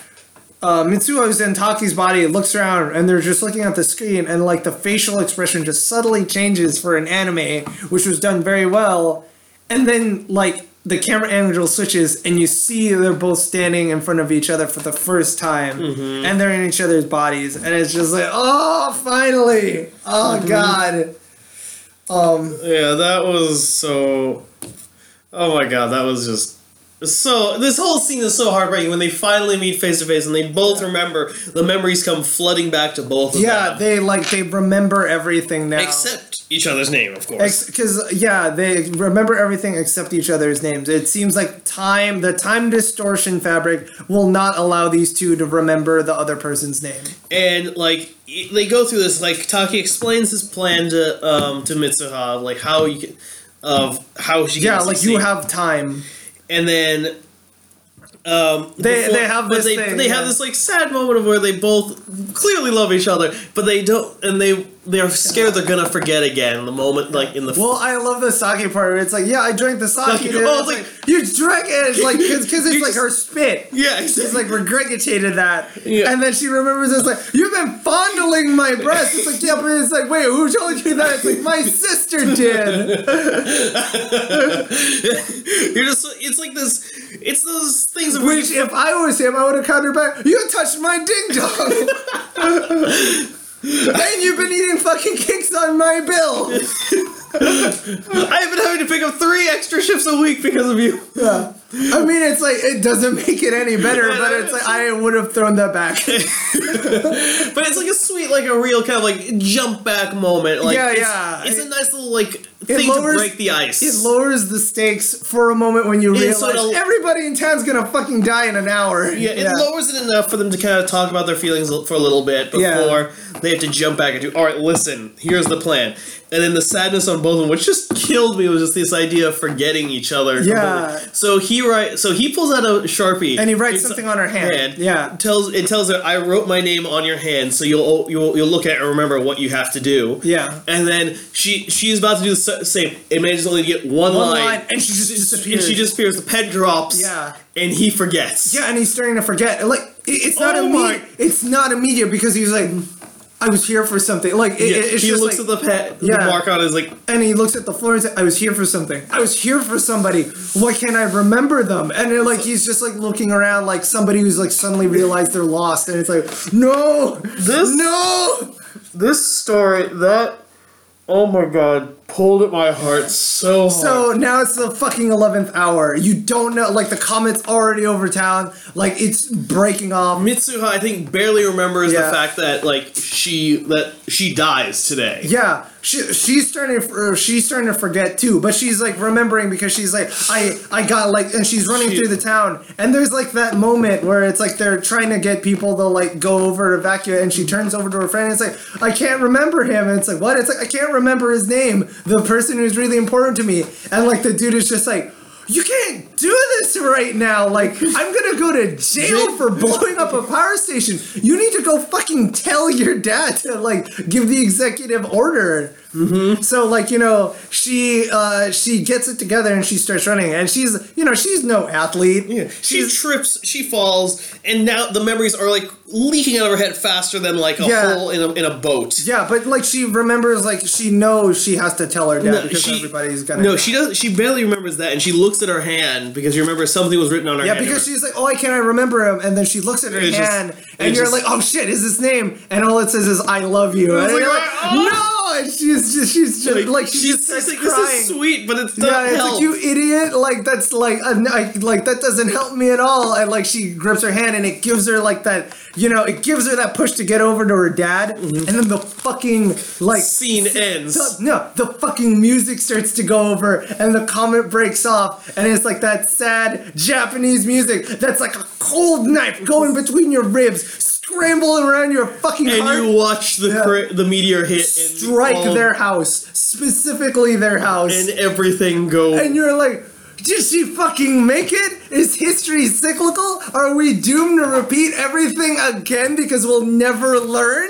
uh, Mitsuha's in Taki's body looks around and they're just looking at the screen, and like the facial expression just subtly changes for an anime, which was done very well, and then like the camera angle switches and you see they're both standing in front of each other for the first time, and they're in each other's bodies, and it's just like oh finally, oh god. Um, Yeah, that was so. Oh my god, that was just so. This whole scene is so heartbreaking when they finally meet face to face and they both remember the memories come flooding back to both of Yeah, them. Yeah, they like they remember everything now. Except each other's name, of course. because yeah, they remember everything except each other's names. It seems like time, the time distortion fabric will not allow these two to remember the other person's name. and like they go through this like Taki explains his plan to um to Mitsuha like how you can of how she Yeah, can like you have time. And then um They- they have this they, thing, they yeah. have this like sad moment of where they both clearly love each other but they don't and they they're scared they're gonna forget again the moment like in the Well, I love the sake part. Where it's like, yeah, I drank the sake. Dude. Oh, It's it's like, you drank it, it's like because it's like just- her spit. yeah She's like regurgitated that, Yeah. and then she remembers it's like you've been fondling my breast. It's like yeah, but it's like wait, who told you that? It's like my sister did. you're just it's like this it's those things Which, if I was him, I would have countered back. You touched my ding dong, and you've been eating fucking cakes on my bill. I've been having to pick up three extra shifts a week because of you Yeah. I mean, it's like it doesn't make it any better, but it's like I would have thrown that back. but it's like a sweet like a real kind of like jump back moment like Yeah, it's, yeah. it's a nice little like thing lowers- to break the ice It lowers the stakes for a moment when you Yeah, realize so it'll- everybody in town's gonna fucking die in an hour. Yeah, it lowers it enough for them to kind of talk about their feelings for a little bit before Yeah. they have to jump back into, all right, listen, here's the plan. And then the sadness on both of them, which just killed me, was just this idea of forgetting each other. Yeah. completely. So he write, so he pulls out a sharpie And he writes something on her hand. Yeah. tells it tells her, I wrote my name on your hand, so you'll you'll you'll look at it and remember what you have to do. Yeah. And then she she's about to do the same. It manages only to get one, One line, line, and she just and disappears. she disappears. The pen drops. Yeah. And he forgets. Yeah, and he's starting to forget. Like it's not Oh immediate. my- It's not immediate because he's like, I was here for something. Like it, Yeah, he looks like, at the pet, Yeah. the mark on his like, and he looks at the floor and says, I was here for something. I was here for somebody. Why can't I remember them? And then, like he's just like looking around like somebody who's like suddenly realized they're lost, and it's like, no, This- no. this story that, oh my god, pulled at my heart so hard. So now it's the fucking eleventh hour. You don't know, like the comet's already over town. Like it's breaking off. Mitsuha, I think, barely remembers Yeah. the fact that like she that she dies today. Yeah, she, she's starting to she's starting to forget too, but she's like remembering because she's like I I got like and she's running She- through the town. And there's like that moment where it's like they're trying to get people to like go over to evacuate and she turns over to her friend and it's like I can't remember him. And it's like what? It's like I can't remember his name. The person who's really important to me. And like the dude is just like you can't do this right now. Like, I'm gonna go to jail for blowing up a power station. You need to go fucking tell your dad to like give the executive order. Mm-hmm. So like you know she uh, she gets it together and she starts running and she's you know she's no athlete. Yeah, she trips, she falls, and now the memories are like leaking out of her head faster than like a Yeah. hole in a, in a boat. Yeah, but like she remembers like she knows she has to tell her dad because she- everybody's gonna. No, die. she does. She barely remembers that, and she looks at her hand because you remember something was written on her Yeah, hand. because she's like, oh, I can't remember him, and then she looks at her It's just- hand, and you're just- like, oh shit, is his name? And all it says is, I love you. And like, you're like, oh! no, and she's just, she's just like, like, she she's, just she's like, crying. this is sweet, but it's not Yeah, it's help. like you idiot. Like that's like I, like that doesn't help me at all. And like she grips her hand and it gives her like that, you know, it gives her that push to get over to her dad. Mm-hmm. And then the fucking like Scene ends. the- no, the fucking music starts to go over and the comet breaks off and it's like that sad Japanese music that's like a cold knife going between your ribs, scrambling around your fucking and heart. you watch the Yeah. cra- the meteor hit strike all- their house, specifically their house. and everything go. and you're like, did she fucking make it? Is history cyclical? Are we doomed to repeat everything again because we'll never learn?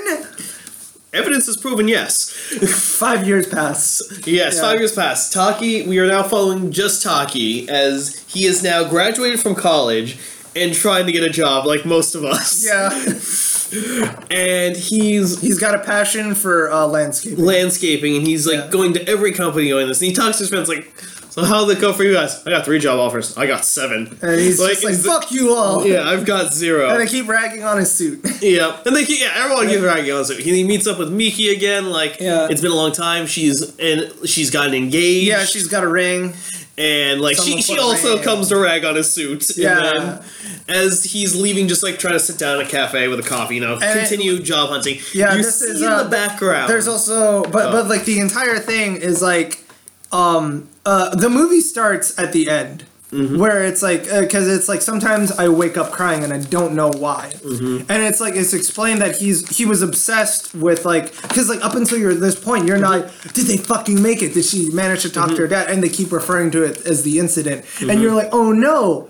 Evidence has proven yes. Five years pass. Yes, Yeah. five years past. Taki, we are now following just Taki as he is now graduated from college and trying to get a job like most of us. Yeah. And he's He's got a passion for uh, landscaping. landscaping and he's like Yeah. going to every company doing this. And he talks to his friends like, So how'd it go for you guys? I got three job offers. I got seven. And he's just like, he's- fuck you all. Yeah, I've got zero. And they keep ragging on his suit. Yeah, and they keep, yeah, everyone keeps ragging on it. He meets up with Miki again. Like, Yeah. it's been a long time. She's and she's gotten engaged. yeah, she's got a ring. And like she, Someone she a also comes to rag on his suit. Yeah. And then, as he's leaving, just like trying to sit down in a cafe with a coffee, you know, And- continue job hunting. Yeah, you this see is, in uh, the background. There's also, but Oh. but like the entire thing is like, um, uh, the movie starts at the end. Mm-hmm. Where it's like, because it's like sometimes I wake up crying and I don't know why, Mm-hmm. and it's like it's explained that he's he was obsessed with like because like up until you're this point you're not did they fucking make it did she manage to talk to her Mm-hmm. dad and they keep referring to it as the incident and you're like oh no,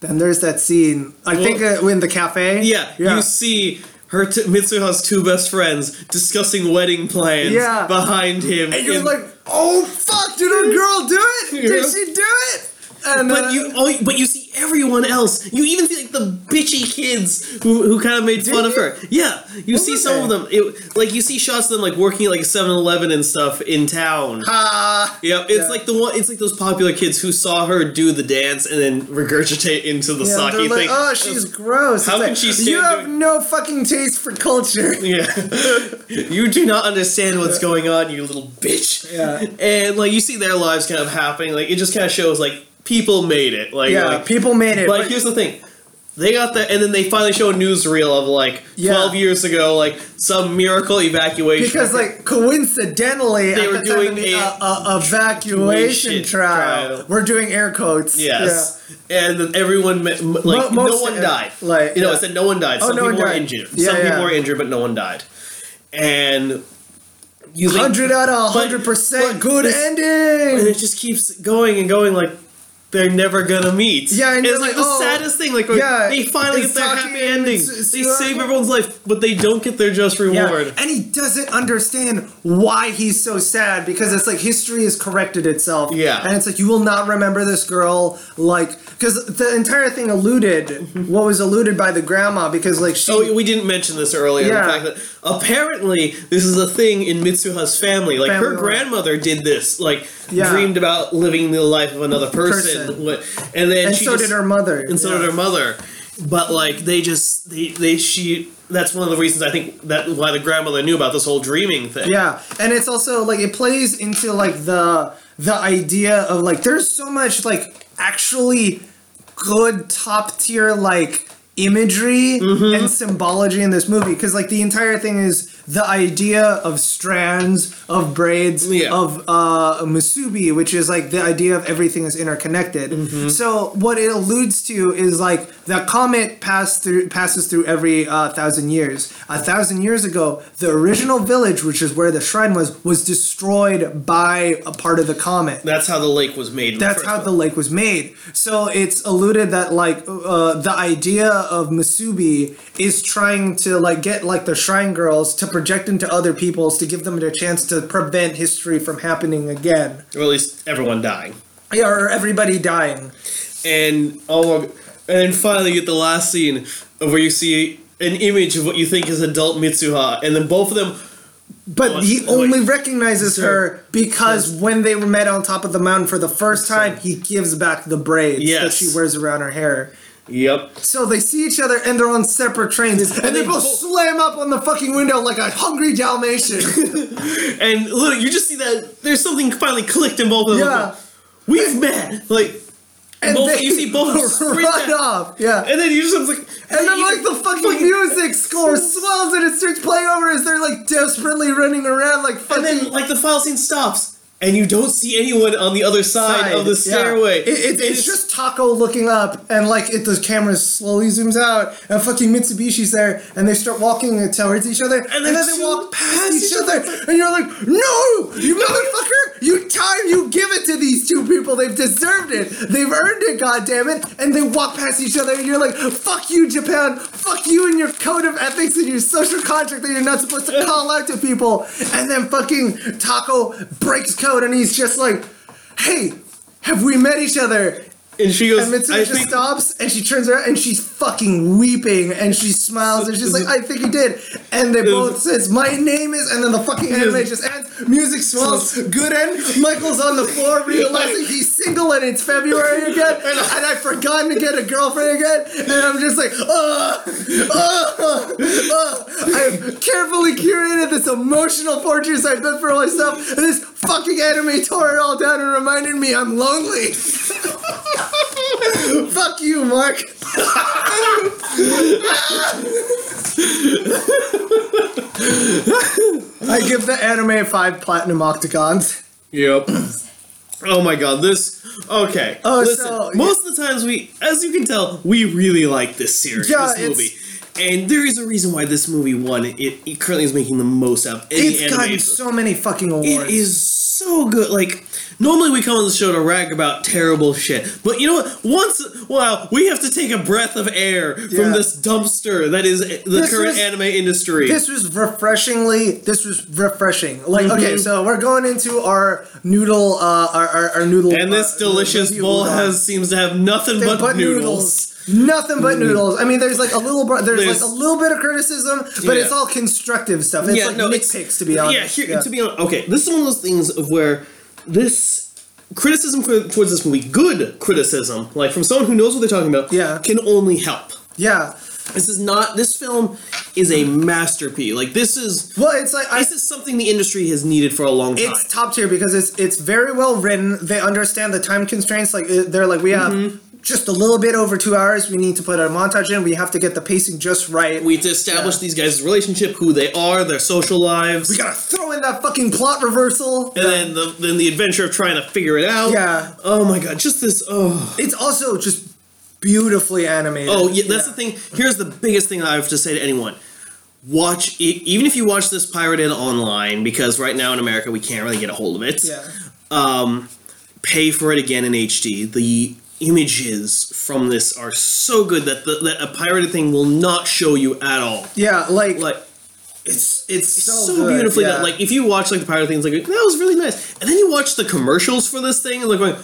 then there's that scene I think uh, in the cafe yeah, you see. Her t- Mitsuha's two best friends discussing wedding plans Yeah. behind him. And you're in- like, oh fuck, did our girl do it? Did Yeah. she do it? And But uh, you, oh, but you see everyone else. You even see like the bitchy kids who, who kind of made fun of her. Yeah, you Who see some of them. It, like you see shots of them like working at like a 7-Eleven and stuff in town. Ha! Yep, it's Yeah. like the one. It's like those popular kids who saw her do the dance and then regurgitate into the yeah, sake like, thing. oh, she's gross. How It's can like, she stand You have doing- no fucking taste for culture. Yeah, you do not understand what's going on, you little bitch. Yeah. and like you see their lives kind of happening. Like it just kind of shows like people made it. Like Yeah, like, people made it. But but- here's the thing. They got that, and then they finally show a newsreel of like Yeah. 12 years ago, like some miracle evacuation. because like coincidentally, They were the doing the, a- uh, uh, evacuation evacuation trial. trial. We're doing air quotes. yes, and everyone like Mo- no one died. like, you know, yeah. it said no one died. Oh, Some no one people were injured. Yeah, Some people were injured, but no one died. And you Hundred out of hundred percent good ending. and it just keeps going and going like they're never gonna meet. Yeah, and it's like, like, the oh, saddest thing. Like yeah, they finally get their happy ending. to- They save everyone's life, but they don't get their just reward. And he doesn't understand why he's so sad because it's like history has corrected itself. Yeah. And it's like you will not remember this girl like because the entire thing alluded what was alluded by the grandma because like she Oh, we didn't mention this earlier. Yeah. The fact that apparently this is a thing in Mitsuha's family. Like Family her life. grandmother did this. Like Yeah. dreamed about living the life of another person. Person. And then and she so just, did her mother. and so Yeah. did her mother. But like they just they they she that's one of the reasons I think that why the grandmother knew about this whole dreaming thing. Yeah, and it's also like it plays into like the the idea of like there's so much like actually good top tier like imagery Mm-hmm. and symbology in this movie because like the entire thing is the idea of strands of braids Yeah. of uh musubi which is like the idea of everything is interconnected Mm-hmm. so what it alludes to is like the comet passed through passes through every uh, thousand years a thousand years ago the original village which is where the shrine was was destroyed by a part of the comet That's how the lake was made. that's how the lake was made. So it's alluded that like uh, the idea of musubi is trying to like get like the shrine girls to project into other people's to give them a chance to prevent history from happening again. or at least everyone dying. Yeah, or everybody dying. and oh, and then finally you get the last scene where you see an image of what you think is adult Mitsuha, and then both of them. But Oh, he like- only recognizes Sir. her because when they were met on top of the mountain for the first time, he gives back the braids that she wears around her hair. Yep. So they see each other and they're on separate trains, and, And they they both both- slam up on the fucking window like a hungry Dalmatian. And look, you just see that there's something finally clicked in both of them. Yeah. We've met. Like, and both, they you see both run off. Yeah. and then you just like, And then like the fucking music score swells and it starts playing over as they're like desperately running around like fucking. and then like the final scene stops, and you don't see anyone on the other side, of the yeah. stairway. It, it, it's, just Taki looking up, and like it, the camera slowly zooms out, and fucking Mitsuha's there, and they start walking towards each other, and, then then they walk past each each other, and you're like, no, you motherfucker, you time, you give it to these two people, they've deserved it, they've earned it, goddammit, and they walk past each other, and you're like, fuck you, Japan, fuck you and your code of ethics and your social contract that you're not supposed to call out to people, and then fucking Taki breaks code, and he's just like, hey, have we met each other? And she goes, And I Mitsuha think stops and she turns around and she's fucking weeping and she smiles and she's like, I think he did. And they both says, My name is and then the fucking anime just ends. Music swells, good end. Michael's on the floor realizing he's single and it's February again. And, I've forgotten to get a girlfriend again. And I'm just like, uh, uh, uh. I've carefully curated this emotional fortress I built for myself. And this fucking anime tore it all down and reminded me I'm lonely. Fuck you, Mark. I give the anime five platinum octagons. Yep. Oh my god, this. Okay. Oh, listen. so- most of the times we, as you can tell, we really like this series, Yeah, this movie. And there is a reason why this movie won. It, it currently is making the most out of any It's gotten so many fucking awards. It is so good. Like normally we come on the show to rag about terrible shit, but you know what? Once wow, we have to take a breath of air Yeah. from this dumpster that is the This current was- anime industry. This was refreshingly. This was refreshing. Like, Mm-hmm. okay, so we're going into our noodle, uh, our, our, our noodle. and this uh, delicious review bowl has seems to have nothing but, But noodles. Nothing but noodles. I mean, there's like a little, there's, There's- like a little bit of criticism, but it's all constructive stuff. It's like it's- nitpicks, to be honest. Yeah, here, to be honest, okay, this is one of those things of where this criticism for, towards this movie, good criticism, like from someone who knows what they're talking about, Yeah. can only help. yeah. This is not. This film is a masterpiece. Like this is. Well, it's like I This is something the industry has needed for a long time. It's top tier because it's it's very well written. They understand the time constraints. Like they're like we have Mm-hmm. Just a little bit over two hours. We need to put a montage in. We have to get the pacing just right. we have to establish Yeah. these guys' relationship, who they are, their social lives, We gotta throw in that fucking plot reversal. and then the then the adventure of trying to figure it out. Yeah. Oh my god, just this. Oh. It's also just beautifully animated. Oh yeah, that's the thing. Here's the biggest thing I have to say to anyone: watch it, even if you watch this pirated online, because right now in America we can't really get a hold of it. Yeah. Um, pay for it again in HD. The images from this are so good that the, that a pirated thing will not show you at all. Yeah, like, Like it's it's so, so, good, beautifully yeah. done. Like if you watch like the pirate things, like that was really nice, and then you watch the commercials for this thing, and like going,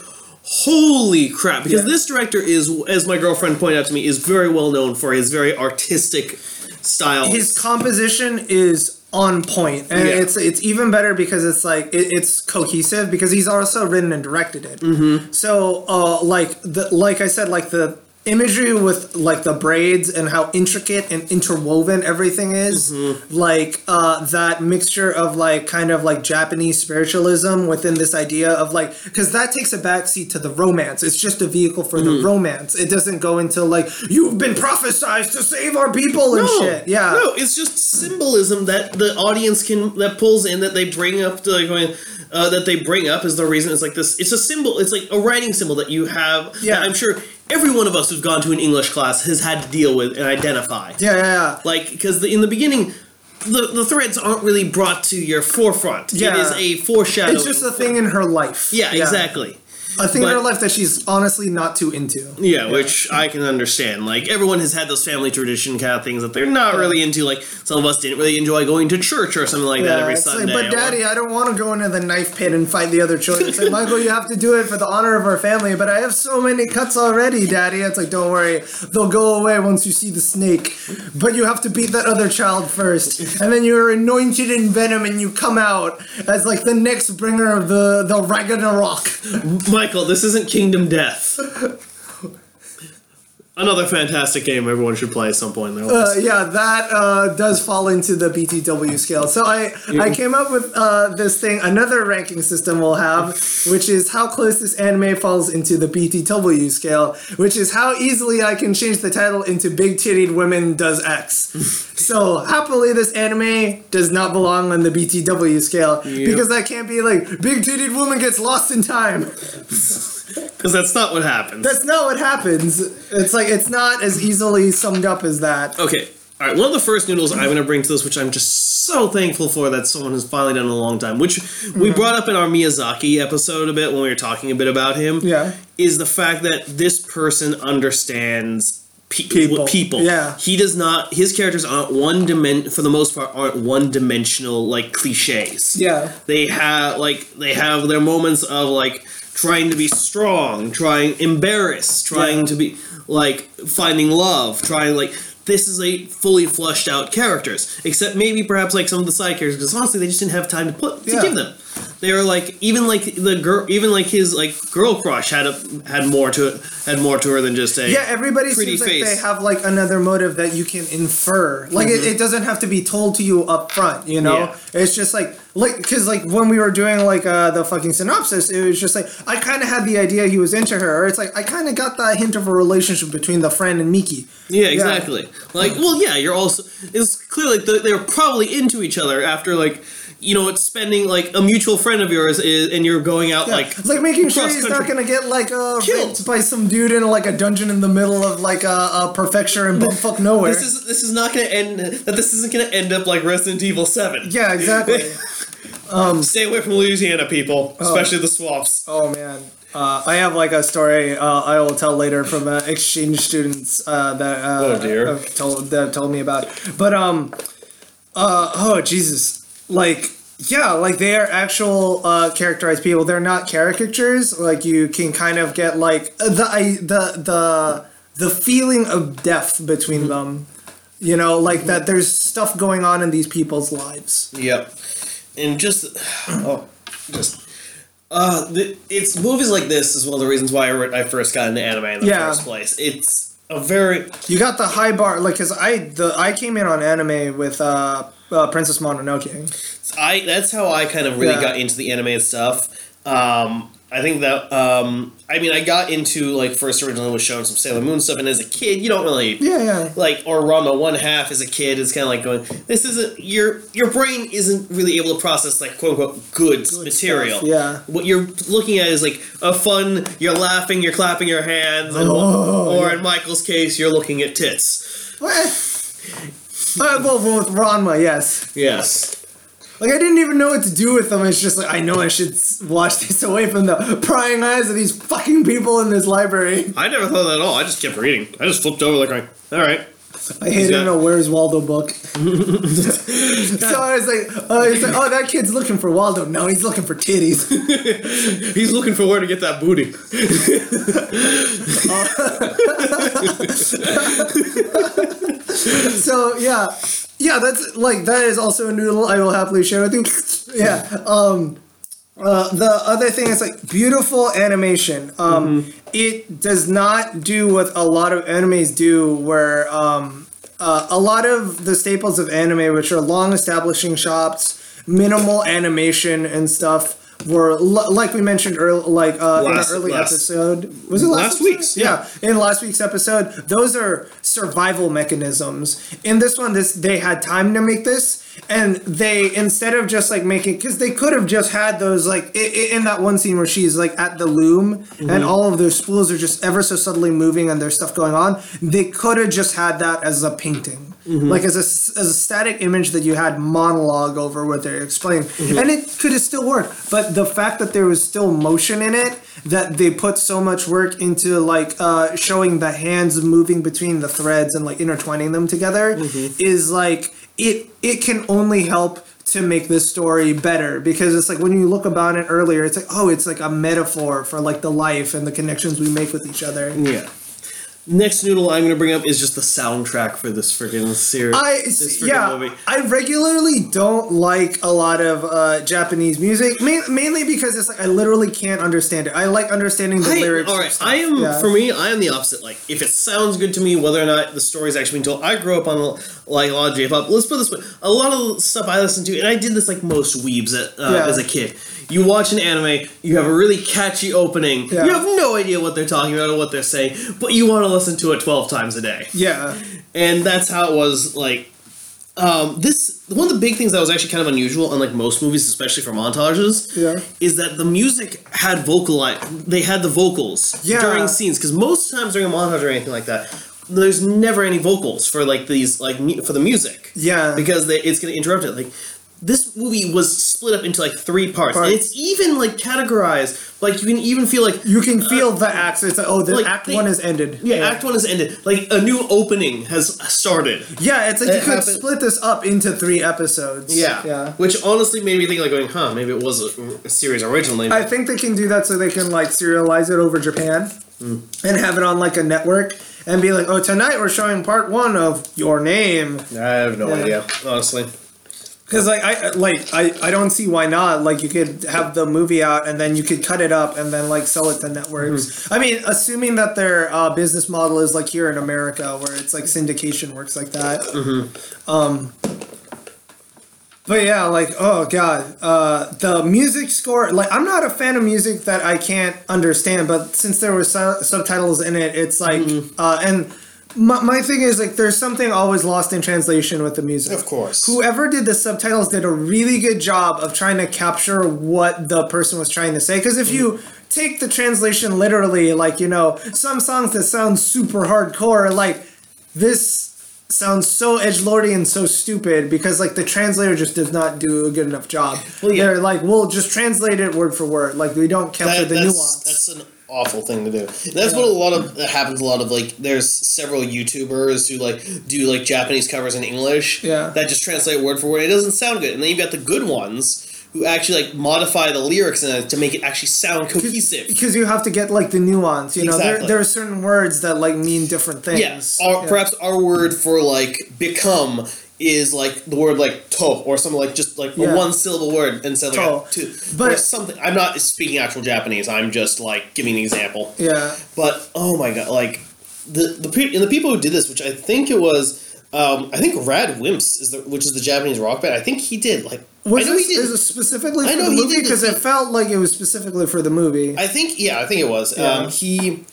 holy crap! Because Yeah. this director is, as my girlfriend pointed out to me, is very well known for his very artistic style. his composition is on point and Yeah. it's it's even better because it's like it, it's cohesive because he's also written and directed it mm-hmm. so uh like the like i said like the imagery with like the braids and how intricate and interwoven everything is Mm-hmm. like uh that mixture of like kind of like japanese spiritualism within this idea of like because that takes a backseat to the romance it's just a vehicle for Mm-hmm. the romance it doesn't go into like you've been prophesized to save our people and shit yeah No, it's just symbolism that the audience can that pulls in that they bring up to like going uh, that they bring up is the reason it's like this. It's a symbol. It's like a writing symbol that you have. Yeah. that I'm sure every one of us who's gone to an English class has had to deal with and identify. Yeah, yeah, yeah. Like because in the beginning. The, the threads aren't really brought to your forefront. Yeah. It is a foreshadowing. It's just a thing in her life. Yeah, exactly. A thing in her life that she's honestly not too into. Yeah, which I can understand. Like everyone has had those family tradition kind of things that they're not really into. Like some of us didn't really enjoy going to church or something like that every it's like, Sunday. but or- daddy, I don't want to go into the knife pit and fight the other children. It's like, Michael, you have to do it for the honor of our family, but I have so many cuts already, daddy. It's like, don't worry, they'll go away once you see the snake. But you have to beat that other child first. And then you're anointed in venom and you come out as like the next bringer of the, the Ragnarok. Michael, this isn't Kingdom Death. Another fantastic game everyone should play at some point in their Uh, yeah, that uh, does fall into the BTW scale. So I I came up with uh, this thing, another ranking system we'll have, which is how close this anime falls into the BTW scale, which is how easily I can change the title into Big Titted Women Does X. so happily, this anime does not belong on the BTW scale because that can't be like Big Titted Woman gets lost in time. Because that's not what happens. That's not what happens. It's like it's not as easily summed up as that. Okay. All right. One of the first noodles I'm going to bring to this, which I'm just so thankful for that someone has finally done in a long time, which we Mm-hmm. brought up in our Miyazaki episode a bit when we were talking a bit about him. Yeah. Is the fact that this person understands pe- People. People. Yeah. He does not. His characters aren't one dimen. For the most part, aren't one dimensional like cliches. Yeah. They have like they have their moments of like trying to be strong, trying embarrassed, trying Yeah. to be like finding love, trying like this is a fully flushed out characters. Except maybe perhaps like some of the side characters, because honestly they just didn't have time to put to Yeah. give them. They were like even like the girl, even like his like girl crush had a had more to it, had more to her than just a Yeah, everybody Pretty seems like they have like another motive that you can infer. Like it, it doesn't have to be told to you up front, you know? Mm-hmm. Yeah. It's just like like cuz like when we were doing like uh the fucking synopsis, it was just like I kind of had the idea he was into her or it's like I kind of got that hint of a relationship between the friend and Miki. Yeah, exactly. Like, well, yeah, you're also. It's clear like they- they're probably into each other after like, you know, it's spending like a mutual friend of yours is, and you're going out Yeah. like it's like making sure cross he's not gonna get like uh Killed. by some dude in like a dungeon in the middle of like a, a prefecture in bumfuck nowhere. This is this is not going to end. That this isn't going to end up like Resident Evil Seven. yeah, exactly. um, Stay away from Louisiana, people, especially the swamps. Oh man, uh, I have like a story uh, I will tell later from uh, exchange students uh, that uh, Oh, dear. have told that told me about. But um, uh, oh Jesus, like yeah, like they are actual uh, characterized people. They're not caricatures. Like you can kind of get like uh, the I, the the the feeling of depth between them. You know, like that. There's stuff going on in these people's lives. Yep. And just oh, just uh, the, it's movies like this is one of the reasons why I, re- I first got into anime in the Yeah. first place. It's a very You got the high bar, like, cause I the I came in on anime with uh, uh Princess Mononoke. I that's how I kind of really Yeah. got into the anime stuff. Um, I think that um, I mean I got into like first originally was showing some Sailor Moon stuff, and as a kid you don't really Yeah, yeah. like or Ranma one half as a kid is kind of like going this isn't your your brain isn't really able to process like quote unquote good, material. stuff, yeah. what you're looking at is like a fun. You're laughing, you're clapping your hands, and, Oh, or yeah. in Michael's case you're looking at tits. What? Uh, well, well, with Ranma, yes. Yes. Like I didn't even know what to do with them. It's just like I know I should wash this away from the prying eyes of these fucking people in this library. I never thought that at all. I just kept reading. I just flipped over like, all right. I got- in a Where's Waldo book. so I was like, he's like, oh, that kid's looking for Waldo. No, he's looking for titties. He's looking for where to get that booty. so yeah, yeah, that's like that is also a noodle I will happily share with you. yeah. Um, uh, the other thing is like beautiful animation. Um, it does not do what a lot of animes do, where um, uh, a lot of the staples of anime, which are long establishing shots, minimal animation and stuff. Were l- like we mentioned earlier, like uh, Last- in early last- episode. Was it last, last week's, Yeah, in last week's episode, those are survival mechanisms. In this one, this they had time to make this, and they instead of just like making, because they could have just had those like i- i- in that one scene where she's like at the loom, and all of those spools are just ever so subtly moving, and there's stuff going on. They could have just had that as a painting. Mm-hmm. Like as a, as a static image that you had monologue over what they're explaining, mm-hmm. and it could have still worked. But the fact that there was still motion in it, that they put so much work into like uh, showing the hands moving between the threads and like intertwining them together, mm-hmm. is like it. It can only help to make this story better because it's like when you look about it earlier, it's like oh, it's like a metaphor for like the life and the connections we make with each other. Yeah. Next noodle I'm gonna bring up is just the soundtrack for this freaking series. I this freaking yeah, movie. I regularly don't like a lot of uh, Japanese music, ma- mainly because it's like I literally can't understand it. I like understanding the I, lyrics. all right. I am Yeah. for me. I am the opposite. Like, if it sounds good to me, whether or not the story's actually being told. I grew up on like a lot of J-pop. Let's put this way: a lot of stuff I listen to, and I did this like most weebs at, uh, Yeah. as a kid. You watch an anime, you have a really catchy opening. Yeah. You have no idea what they're talking about or what they're saying, but you want to listen to it twelve times a day. Yeah, and that's how it was like um, this one of the big things that was actually kind of unusual unlike most movies especially for montages Yeah. is that the music had vocali they had the vocals Yeah. during scenes because most times during a montage or anything like that there's never any vocals for like these like mu- for the music yeah. because they, it's going to interrupt it like this movie was split up into like three parts, and it's even like categorized like you can even feel like you can feel the acts. It's like, oh, the like, act they- one is ended. yeah, act one has ended like a new opening has started Yeah, it's like It you could happened- split this up into three episodes. Yeah. yeah. Which honestly made me think like going, huh, maybe it was a, a series originally. I think they can do that so they can like serialize it over Japan Hmm. and have it on like a network and be like, oh, tonight we're showing part one of Your Name. I have no Yeah. idea, honestly. Because like I like I, I don't see why not. Like you could have the movie out and then you could cut it up and then like sell it to networks. Mm-hmm. I mean, assuming that their uh, business model is like here in America, where it's like syndication works like that. Mm-hmm. Um, but yeah, like oh god, uh, the music score. Like I'm not a fan of music that I can't understand, but since there were su- subtitles in it, it's like Mm-hmm. uh, and. My, my thing is like there's something always lost in translation with the music Of course. whoever did the subtitles did a really good job of trying to capture what the person was trying to say because if you take the translation literally like you know some songs that sound super hardcore like this sounds so edge lordy and so stupid because like the translator just does not do a good enough job Well, yeah. they're like we'll just translate it word for word like we don't capture That- the that's, nuance That's an awful thing to do. That's what a lot of that happens. A lot of like, there's several YouTubers who like do like Japanese covers in English. Yeah. That just translate word for word. It doesn't sound good. And then you've got the good ones who actually like modify the lyrics in it to make it actually sound cohesive. because you have to get like the nuance you know there, Exactly. there are certain words that like mean different things Yes. Our, Yeah. Perhaps our word for like become is like the word like to or something like just like Yeah. a one syllable word instead of like To. two. But- or something. I'm not speaking actual Japanese. I'm just like giving an example. yeah But oh my god, like the the pe- and the people who did this, which I think it was. Um, I think Rad Wimps is the which is the Japanese rock band. I think he did like Was I know this, he did. is specifically I for know the he movie? did Because it. felt like it was specifically for the movie. I think yeah, I think it was. Yeah. Um, he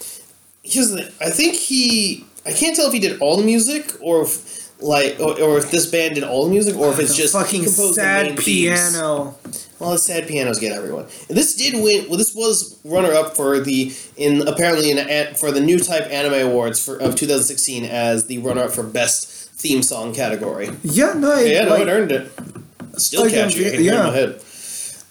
here's the I think he I can't tell if he did all the music or if like or, or if this band did all the music or if it's just fucking he composed the sad main themes. piano. Well, the sad pianos get everyone. And this did win. Well, this was runner up for the in apparently in a, for the new type anime awards for of 2016 as the runner up for best theme song category. Yeah, no, it, Yeah, no, like, it earned it. Still Like, catchy. I can hear it in yeah. my head.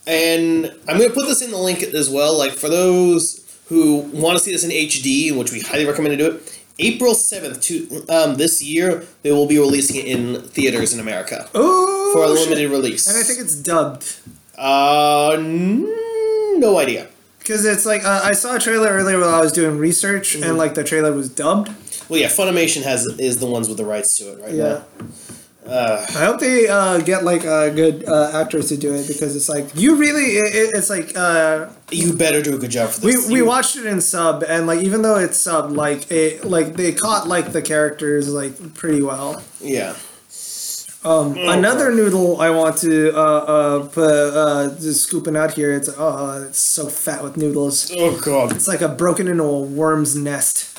And I'm gonna put this in the link as well. Like for those who want to see this in HD, which we highly recommend to do it. April seventh, to um, this year, they will be releasing it in theaters in America oh, for a shit. limited release. And I think it's dubbed. Uh, no idea. Because it's like, uh, I saw a trailer earlier while I was doing research, Mm-hmm. and like the trailer was dubbed. Well, yeah, Funimation has is the ones with the rights to it right Yeah. now. Uh, I hope they uh, get like a good uh, actress to do it because it's like, you really, it, it- it's like, uh, you better do a good job for we, this. we You- watched it in sub and like even though it's sub like it like they caught like the characters like pretty well Yeah. Um, Oh, another noodle I want to uh, uh, put, uh, just scooping out here. It's oh, it's so fat with noodles. Oh God. It's like a broken into a worm's nest.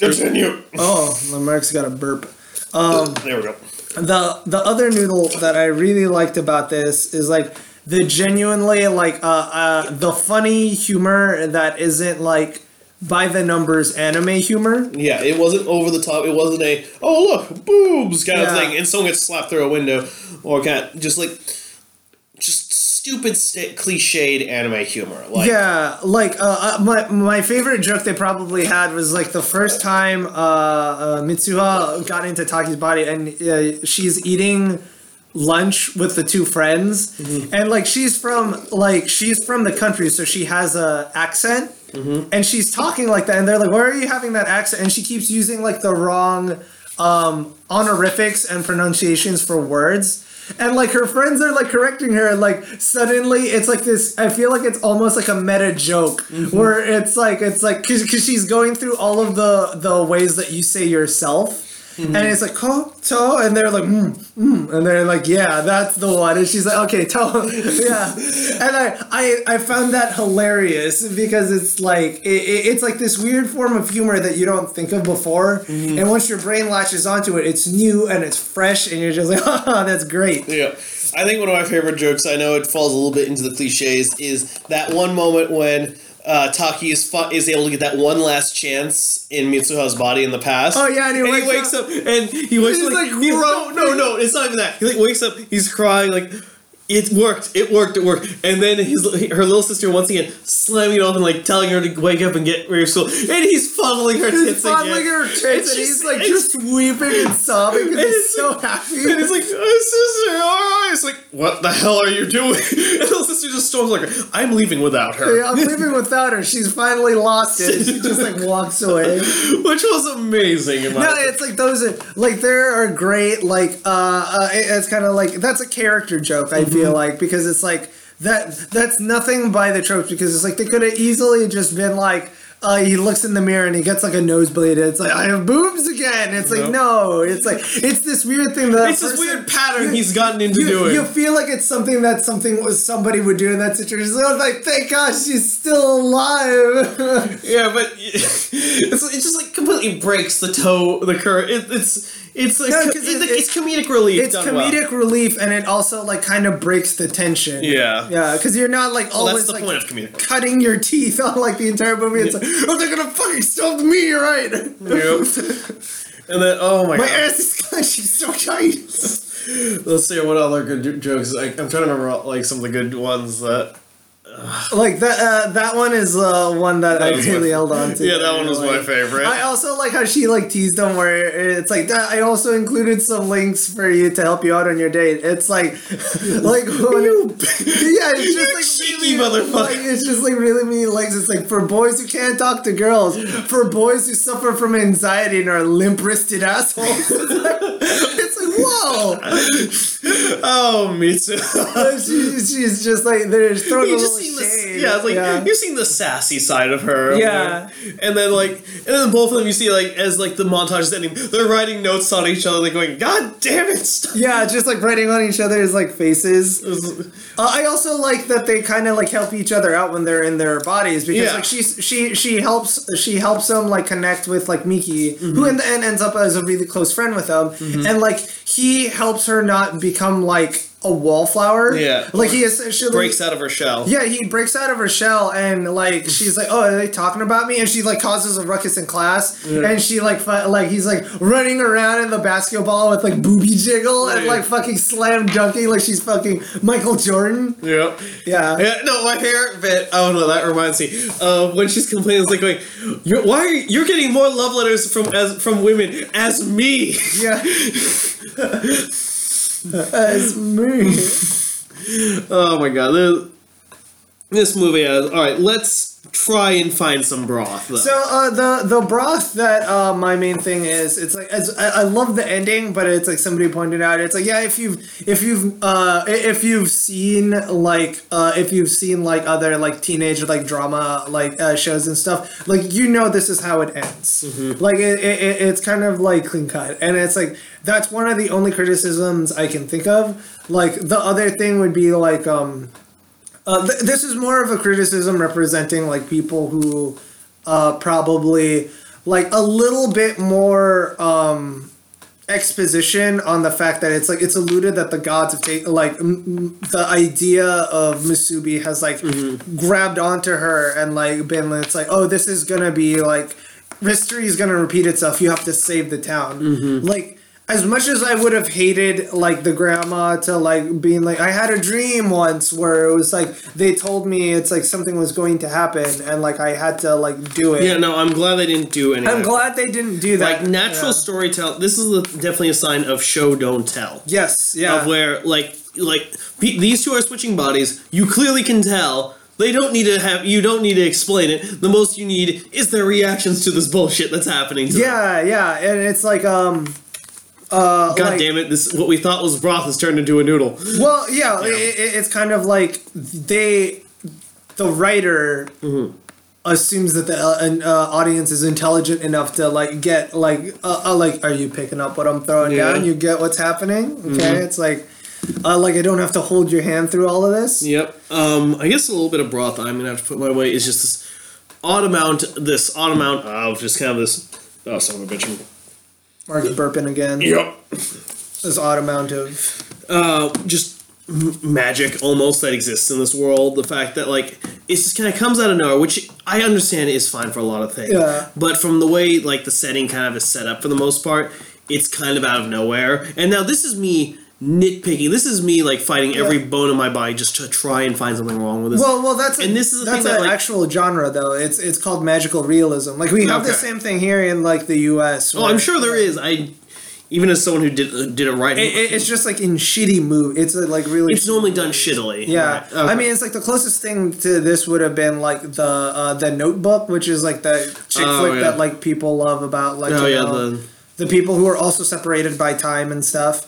Continue. Oh, Lamarck's got a burp. Um, there we go. the the other noodle that I really liked about this is like the genuinely like uh, uh the funny humor that isn't like by the numbers anime humor. Yeah, it wasn't over the top. It wasn't a oh look boobs kind Yeah. of thing, and someone gets slapped through a window, or kind of just like just stupid st- cliched anime humor. Like yeah, like uh, uh, my my favorite joke they probably had was like the first time uh, uh, Mitsuha got into Taki's body and uh, she's eating lunch with the two friends and like she's from like she's from the country so she has a accent and she's talking like that, and they're like, "Why are you having that accent?" And she keeps using like the wrong um, honorifics and pronunciations for words. And like her friends are like correcting her, and like suddenly it's like this. I feel like it's almost like a meta joke mm-hmm. where it's like it's like because she's going through all of the the ways that you say yourself, and it's like ko to, and they're like mm, mm, and they're like yeah, that's the one, and she's like okay to, yeah, and I I I found that hilarious because it's like it, it- it's like this weird form of humor that you don't think of before, and once your brain latches onto it, it's new and it's fresh, and you're just like oh that's great. Yeah. I think one of my favorite jokes, I know it falls a little bit into the cliches, is that one moment when uh, Taki is fu- is able to get that one last chance in Mitsuha's body in the past. Oh, yeah, and he wakes wakes up, and he wakes He's, up like, he- no, no, no, it's not even that. He like wakes up, he's crying like. It worked. It worked. It worked. And then his her little sister once again slamming it open, like telling her to wake up and get ready for school. And he's fondling her He's tits again. fondling her tits, It's and he's like just weeping and sobbing because And he's so like- happy. And he's like, oh, sister, all right. It's like, what the hell are you doing? And the sister just storms like, I'm leaving without her. Yeah, I'm leaving without her. She's finally lost it. She just like walks away. Which was amazing. In my No, it's like those are like there are great like uh, uh it- it's kind of like that's a character joke. I feel like because it's like that that's nothing by the tropes because it's like they could have easily just been like. Uh, he looks in the mirror and he gets like a nosebleed. And it's like I have boobs again. It's like no. It's like it's this weird thing that it's this weird pattern he's gotten into you, doing. you feel like it's something that something was somebody would do in that situation. So it's like, thank God she's still alive. yeah, but it's it just like completely breaks the toe, the curve. It, it's it's like No, it's, it- it's comedic relief. it's done well. comedic relief, and it also like kind of breaks the tension. Yeah. yeah, because you're not like Well, always like point of comedic. cutting your teeth on like the entire movie. It's like, oh, they're gonna fucking stump me, right? Yep. And then, oh my, My god. My ass is clenching so tight. Let's see what other good jokes. I, I'm trying to remember like some of the good ones that. Like that. Uh, that one is uh, one that, I was my- really held on to. Yeah, that one was my favorite. I also like how she like teased them where it's like that. I also included some links for you to help you out on your date. It's like, like when, yeah, it's just You like cheeky really- motherfucker. Like, it's just like really mean links. It's like for boys who can't talk to girls, for boys who suffer from anxiety and are limp wristed assholes. it's like whoa. oh, me too. she, she's just like they're throwing you little just seen the yeah, like you've seen the sassy side of her. Yeah. and then like, and then both of them you see like as like the montage is ending, they're writing notes on each other, like going, "God damn it!" stop." Yeah, just like writing on each other's like faces. Uh, I also like that they kind of like help each other out when they're in their bodies because Yeah. like she's she she helps she helps them like connect with like Miki who in the end ends up as a really close friend with them and like he helps her not become like a wallflower. Yeah. like he essentially Breaks out of her shell. Yeah, he breaks out of her shell and like she's like, "Oh, are they talking about me?" And she like causes a ruckus in class, and she like fu- like he's like running around in the basketball with like booby jiggle and like fucking slam dunking like she's fucking Michael Jordan. Yeah. Yeah. Yeah, no, my favorite bit. Oh no, that reminds me of when she's complaining. It's like going, you're, "Why are you, you're getting more love letters from as from women as me?" Yeah. As me. Oh my god, this, movie has. All right, let's try and find some broth. Though. So uh, the the broth that uh, my main thing is it's like as, I, I love the ending, but it's like somebody pointed out it's like yeah if you've if you've uh, if you've seen like uh, if you've seen like other like teenage like drama like uh, shows and stuff like you know this is how it ends like it, it, it- it's kind of like clean cut and it's like that's one of the only criticisms I can think of like the other thing would be like um uh, th- this is more of a criticism representing like people who uh, probably like a little bit more um, exposition on the fact that it's like it's alluded that the gods have taken like m- the idea of Musubi has like grabbed onto her and like been it's like oh this is gonna be like history is gonna repeat itself. You have to save the town. Like as much as I would have hated like the grandma to like being like I had a dream once where it was like they told me it's like something was going to happen and like I had to like do it. yeah, no, I'm glad they didn't do any. I'm glad they didn't do that. Like natural Yeah. storytelling. This is a, definitely a sign of show don't tell. Yes, yeah. Of where like like pe- these two are switching bodies. You clearly can tell They don't need to have. You don't need to explain it. The most you need is their reactions to this bullshit that's happening. To them. Yeah, yeah, and it's like um. Uh, God like- damn it! This what we thought was broth has turned into a noodle. Well, yeah, It, it- it's kind of like they, the writer Mm-hmm. assumes that the uh, an, uh, audience is intelligent enough to like get like uh, uh, like are you picking up what I'm throwing Yeah. Mm-hmm. down? You get what's happening? Okay, it's like. Uh, like I don't have to hold your hand through all of this. Yep. Um, I guess a little bit of broth I'm gonna have to put my way is just this odd amount, this odd amount of just kind of this. Oh, son of a bitch. Mark's burping again. Yep. This odd amount of Uh, just m- magic almost that exists in this world. The fact that like it just kind of comes out of nowhere, which I understand is fine for a lot of things. Yeah. But from the way like the setting kind of is set up for the most part, it's kind of out of nowhere. And now this is me nitpicking. This is me like fighting every Yeah. bone in my body just to try and find something wrong with this. Well, well, that's a, And this is that's thing that, an like- actual genre though. It's it's called magical realism. Like we have the same thing here in like the U.S. oh, I'm sure there is. I even as someone who did uh, did it right, It, it- it's just like in shitty movie. It's uh, like really. it's normally done shittily. yeah, Right. Okay. I mean, it's like the closest thing to this would have been like the uh, the Notebook, which is like the chick Oh, flick yeah. that like people love about like oh yeah, know, the the people who are also separated by time and stuff.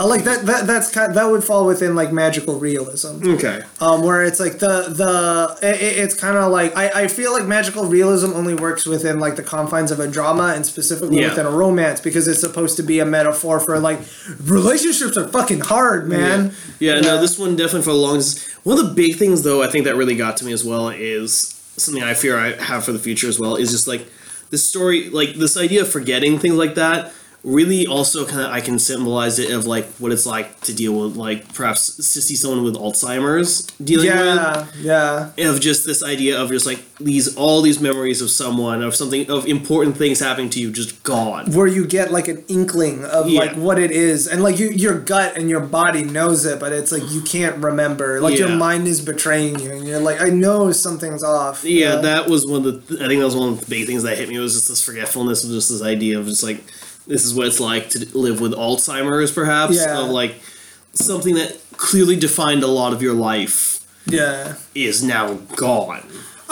Uh, like that, that that's kind that would fall within like magical realism. okay. um, where it's like the the it, it- it's kind of like I, I feel like magical realism only works within like the confines of a drama and specifically Yeah. within a romance because it's supposed to be a metaphor for like relationships are fucking hard man Yeah, no, this one definitely for the longest. One of the big things, though, I think that really got to me as well is something I fear I have for the future as well is just like this story, like this idea of forgetting things like that. Really, also kind of I can symbolize it of like what it's like to deal with like perhaps to see someone with Alzheimer's dealing yeah yeah with of just this idea of just like these all these memories of someone of something of important things happening to you just gone. where you get like an inkling of Yeah. like what it is and like you your gut and your body knows it but it's like you can't remember like your mind is betraying you and you're like i know something's off Yeah, that was one of the. I think that was one of the big things that hit me was just this forgetfulness of just this idea of just like this is what it's like to live with Alzheimer's, perhaps Yeah. of like something that clearly defined a lot of your life yeah is now gone.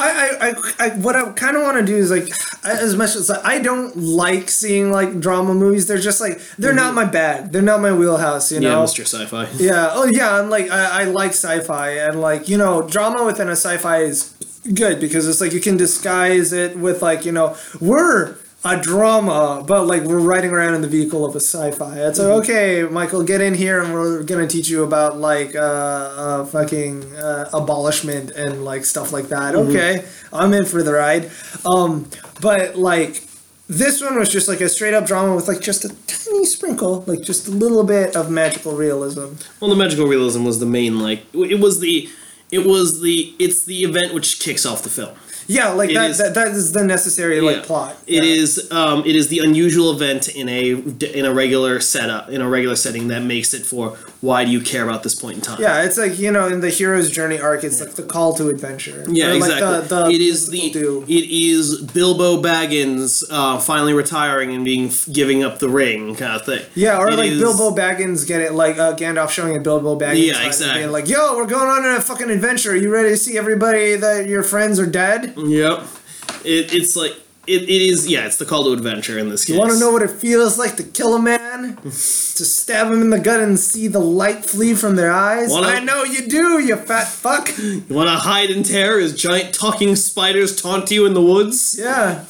I, I, I, what I kind of want to do is like, as much as I don't like seeing like drama movies, they're just like they're not my bag. They're not my wheelhouse. You Mm-hmm. Yeah, know. Mr. Sci-Fi. Yeah. Oh yeah. And like I, I like sci-fi and like you know drama within a sci-fi is good because it's like you can disguise it with like you know we're a drama but like we're riding around in the vehicle of a sci-fi. It's like okay, Michael, get in here and we're gonna teach you about like uh, uh fucking uh, abolishment and like stuff like that. Okay, I'm in for the ride. Um, but like. This one was just like a straight up drama with like just a tiny sprinkle, like just a little bit of magical realism. Well, the magical realism was the main like it was the it was the it's the event which kicks off the film. Yeah, like that, is- that. That is the necessary like Yeah. plot. It yeah. is um, it is the unusual event in a in a regular setup in a regular setting that makes it for why do you care about this point in time? Yeah, it's like you know in the hero's journey arc, it's like the call to adventure. Yeah, like, exactly. The, the it is the do. it is Bilbo Baggins uh, finally retiring and being giving up the ring kind of thing. Yeah, or It like is- Bilbo Baggins get it like uh, Gandalf showing a Bilbo Baggins. Yeah, exactly. Being like, yo, we're going on a fucking adventure. Are you ready to see everybody that your friends are dead? Yep. It, it's like it, it is yeah. It's the call to adventure in this case. You want to know what it feels like to kill a man, to stab him in the gut and see the light flee from their eyes? Wanna- I know you do, you fat fuck. You want to hide and tear as giant talking spiders taunt you in the woods Yeah.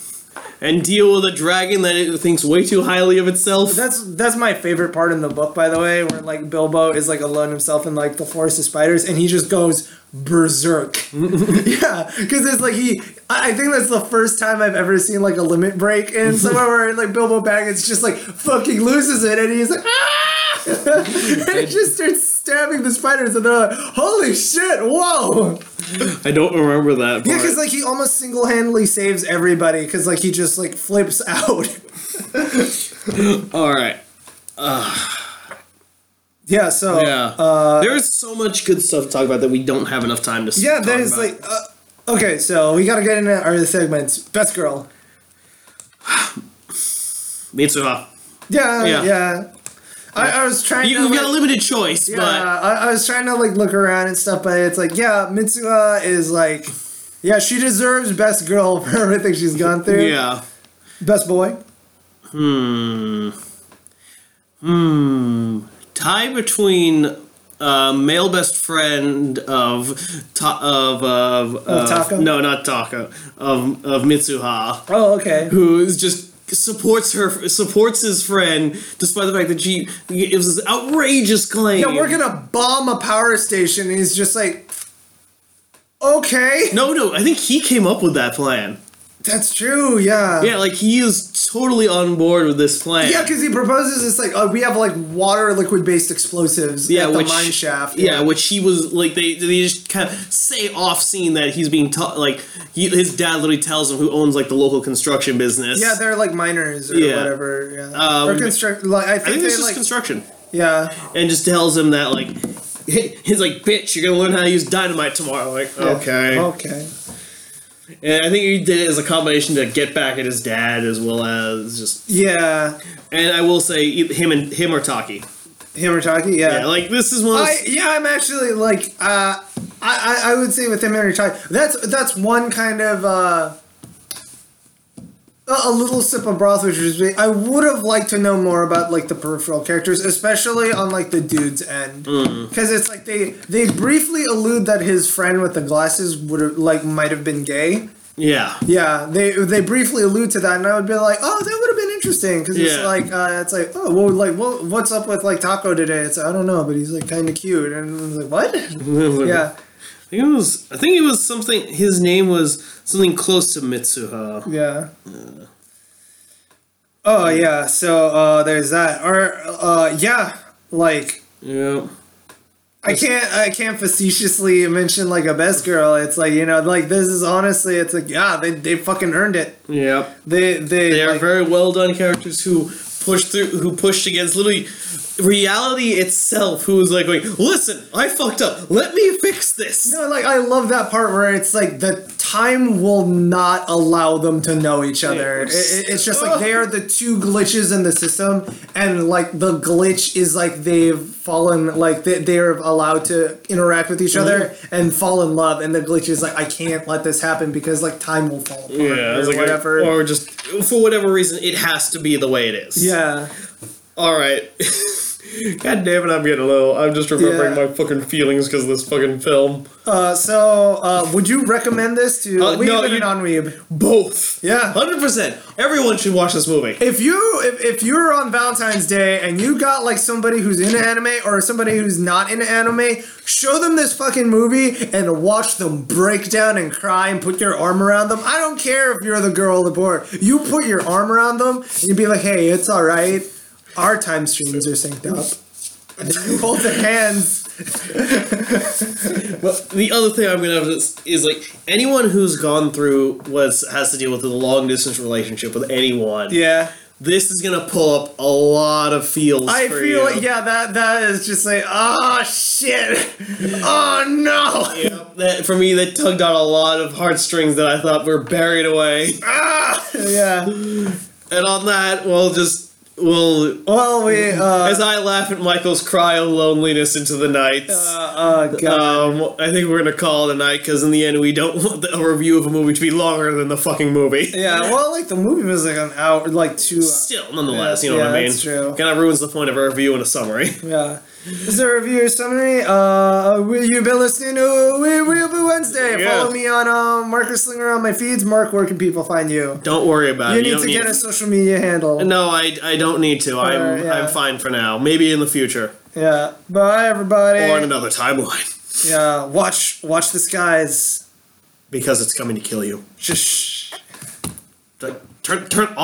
And deal with a dragon that it thinks way too highly of itself. That's that's my favorite part in the book, by the way, where like Bilbo is like alone himself in like the forest of spiders, and he just goes berserk. yeah, because it's like he. I I think that's the first time I've ever seen like a limit break in somewhere where like Bilbo Baggins just like fucking loses it, and he's like ah, and he just starts stabbing the spiders, and they're like, holy shit, whoa. I don't remember that. Yeah, because like he almost single handedly saves everybody, because like he just like flips out. all right. Uh, yeah, so Yeah. Uh, there is so much good stuff to talk about that we don't have enough time to. Yeah, there's about. like uh, okay, so we gotta get into our segments. Best girl. Mitsuha. Yeah, Yeah. yeah. I, I was trying. You, to, have like, got a limited choice, Yeah, but I, I was trying to like look around and stuff, but it's like, yeah, Mitsuha is like, yeah, she deserves best girl for everything she's gone through. yeah. Best boy. Hmm. Hmm. Tie between uh, male best friend of ta- of of, of Taki? No, not Taki. Of of Mitsuha, Oh, okay. who is just supports her supports his friend despite the fact that she it was this outrageous claim. Yeah, we're gonna bomb a power station, and he's just like, okay, No, no, I think he came up with that plan. That's true. Yeah. Yeah, like he is totally on board with this plan. Yeah, because he proposes it's like, oh, we have like water liquid based explosives yeah, at the which, mine shaft. Yeah, which he was like they they just kind of say off scene that he's being taught like he, his dad literally tells him who owns like the local construction business. Yeah, they're like miners or Yeah. whatever. Yeah. Um, or construct. Like I I think, think they it's just like. construction, yeah. and just tells him that like he's like, "Bitch, you're gonna learn how to use dynamite tomorrow." Like, okay. Okay. And I think he did it as a combination to get back at his dad as well as just. Yeah. And I will say him and him or Taki. Him or Taki. Yeah. Yeah, like this is one. Of I, yeah, I'm actually like uh, I, I I would say with him and Taki, that's that's one kind of uh, a, little sip of broth, which is I would have liked to know more about like the peripheral characters, especially on like the dude's end, Mm. because it's like they they briefly allude that his friend with the glasses would have like might have been gay. yeah. Yeah, they they briefly allude to that, and I would be like, oh, that would have been interesting because it's Yeah. like uh, it's like oh well like well, what's up with like Taki today? It's I don't know, but he's like kind of cute, and I was like what? yeah, I think it was. I think it was something. His name was something close to Mitsuha. yeah. Oh yeah, so uh, there's that, or uh, yeah, like Yeah. I can't I can't facetiously mention like a best girl. It's like you know like this is honestly it's like yeah they they fucking earned it. Yeah. They they, They are like, very well done characters who push through, who pushed against literally reality itself. who is like going, "Listen, I fucked up. Let me fix this." No, like I love that part where it's like the time will not allow them to know each other. It, it- it's just like they are the two glitches in the system, and like the glitch is like they've fallen, like they, they're allowed to interact with each mm-hmm. other and fall in love, and the glitch is like I can't let this happen because like time will fall apart Yeah, or like whatever. or just for whatever reason, it has to be the way it is. yeah, All right. God damn it, I'm getting a little. I'm just remembering Yeah. my fucking feelings because of this fucking film. uh, so uh, would you recommend this to Uh, weeb no, and non-weeb? Both. Yeah. Hundred percent. Everyone should watch this movie. If you if, if you're on Valentine's Day and you got like somebody who's into anime or somebody who's not into anime, show them this fucking movie and watch them break down and cry and put your arm around them. I don't care if you're the girl or the boy. You put your arm around them and be like, hey, it's all right. Our time streams are synced up. And then you hold the hands. Well, the other thing I'm gonna have is, is like anyone who's gone through was has to deal with a long distance relationship with anyone. Yeah. This is gonna pull up a lot of feels. I feel like yeah, that that is just like oh shit, oh no, Yep, that for me that tugged on a lot of heartstrings that I thought were buried away. ah, yeah. And on that, we'll just we'll Well, we uh, as I laugh at Michael's cry of loneliness into the night. uh, uh God. um, I think we're gonna call it a night because in the end we don't want the, a review of a movie to be longer than the fucking movie. yeah, well, like the movie was like an hour, like two. Still, nonetheless, Yeah, you know yeah, what I mean. that's true. Kind of ruins the point of a review and a summary. yeah. Is there a review summary? Uh, we- you've been listening to We Will Be Wednesday. Yeah. Follow me on um, Marcus Slinger on my feeds. Mark, where can people find you? Don't worry about it. You it. need don't to get need a social media handle. No, I, I don't need to. I'm yeah. I'm fine for now. Maybe in the future Yeah. Bye, everybody. or in another timeline yeah. Watch, watch the skies. because it's coming to kill you. Just. Shh. Turn turn off.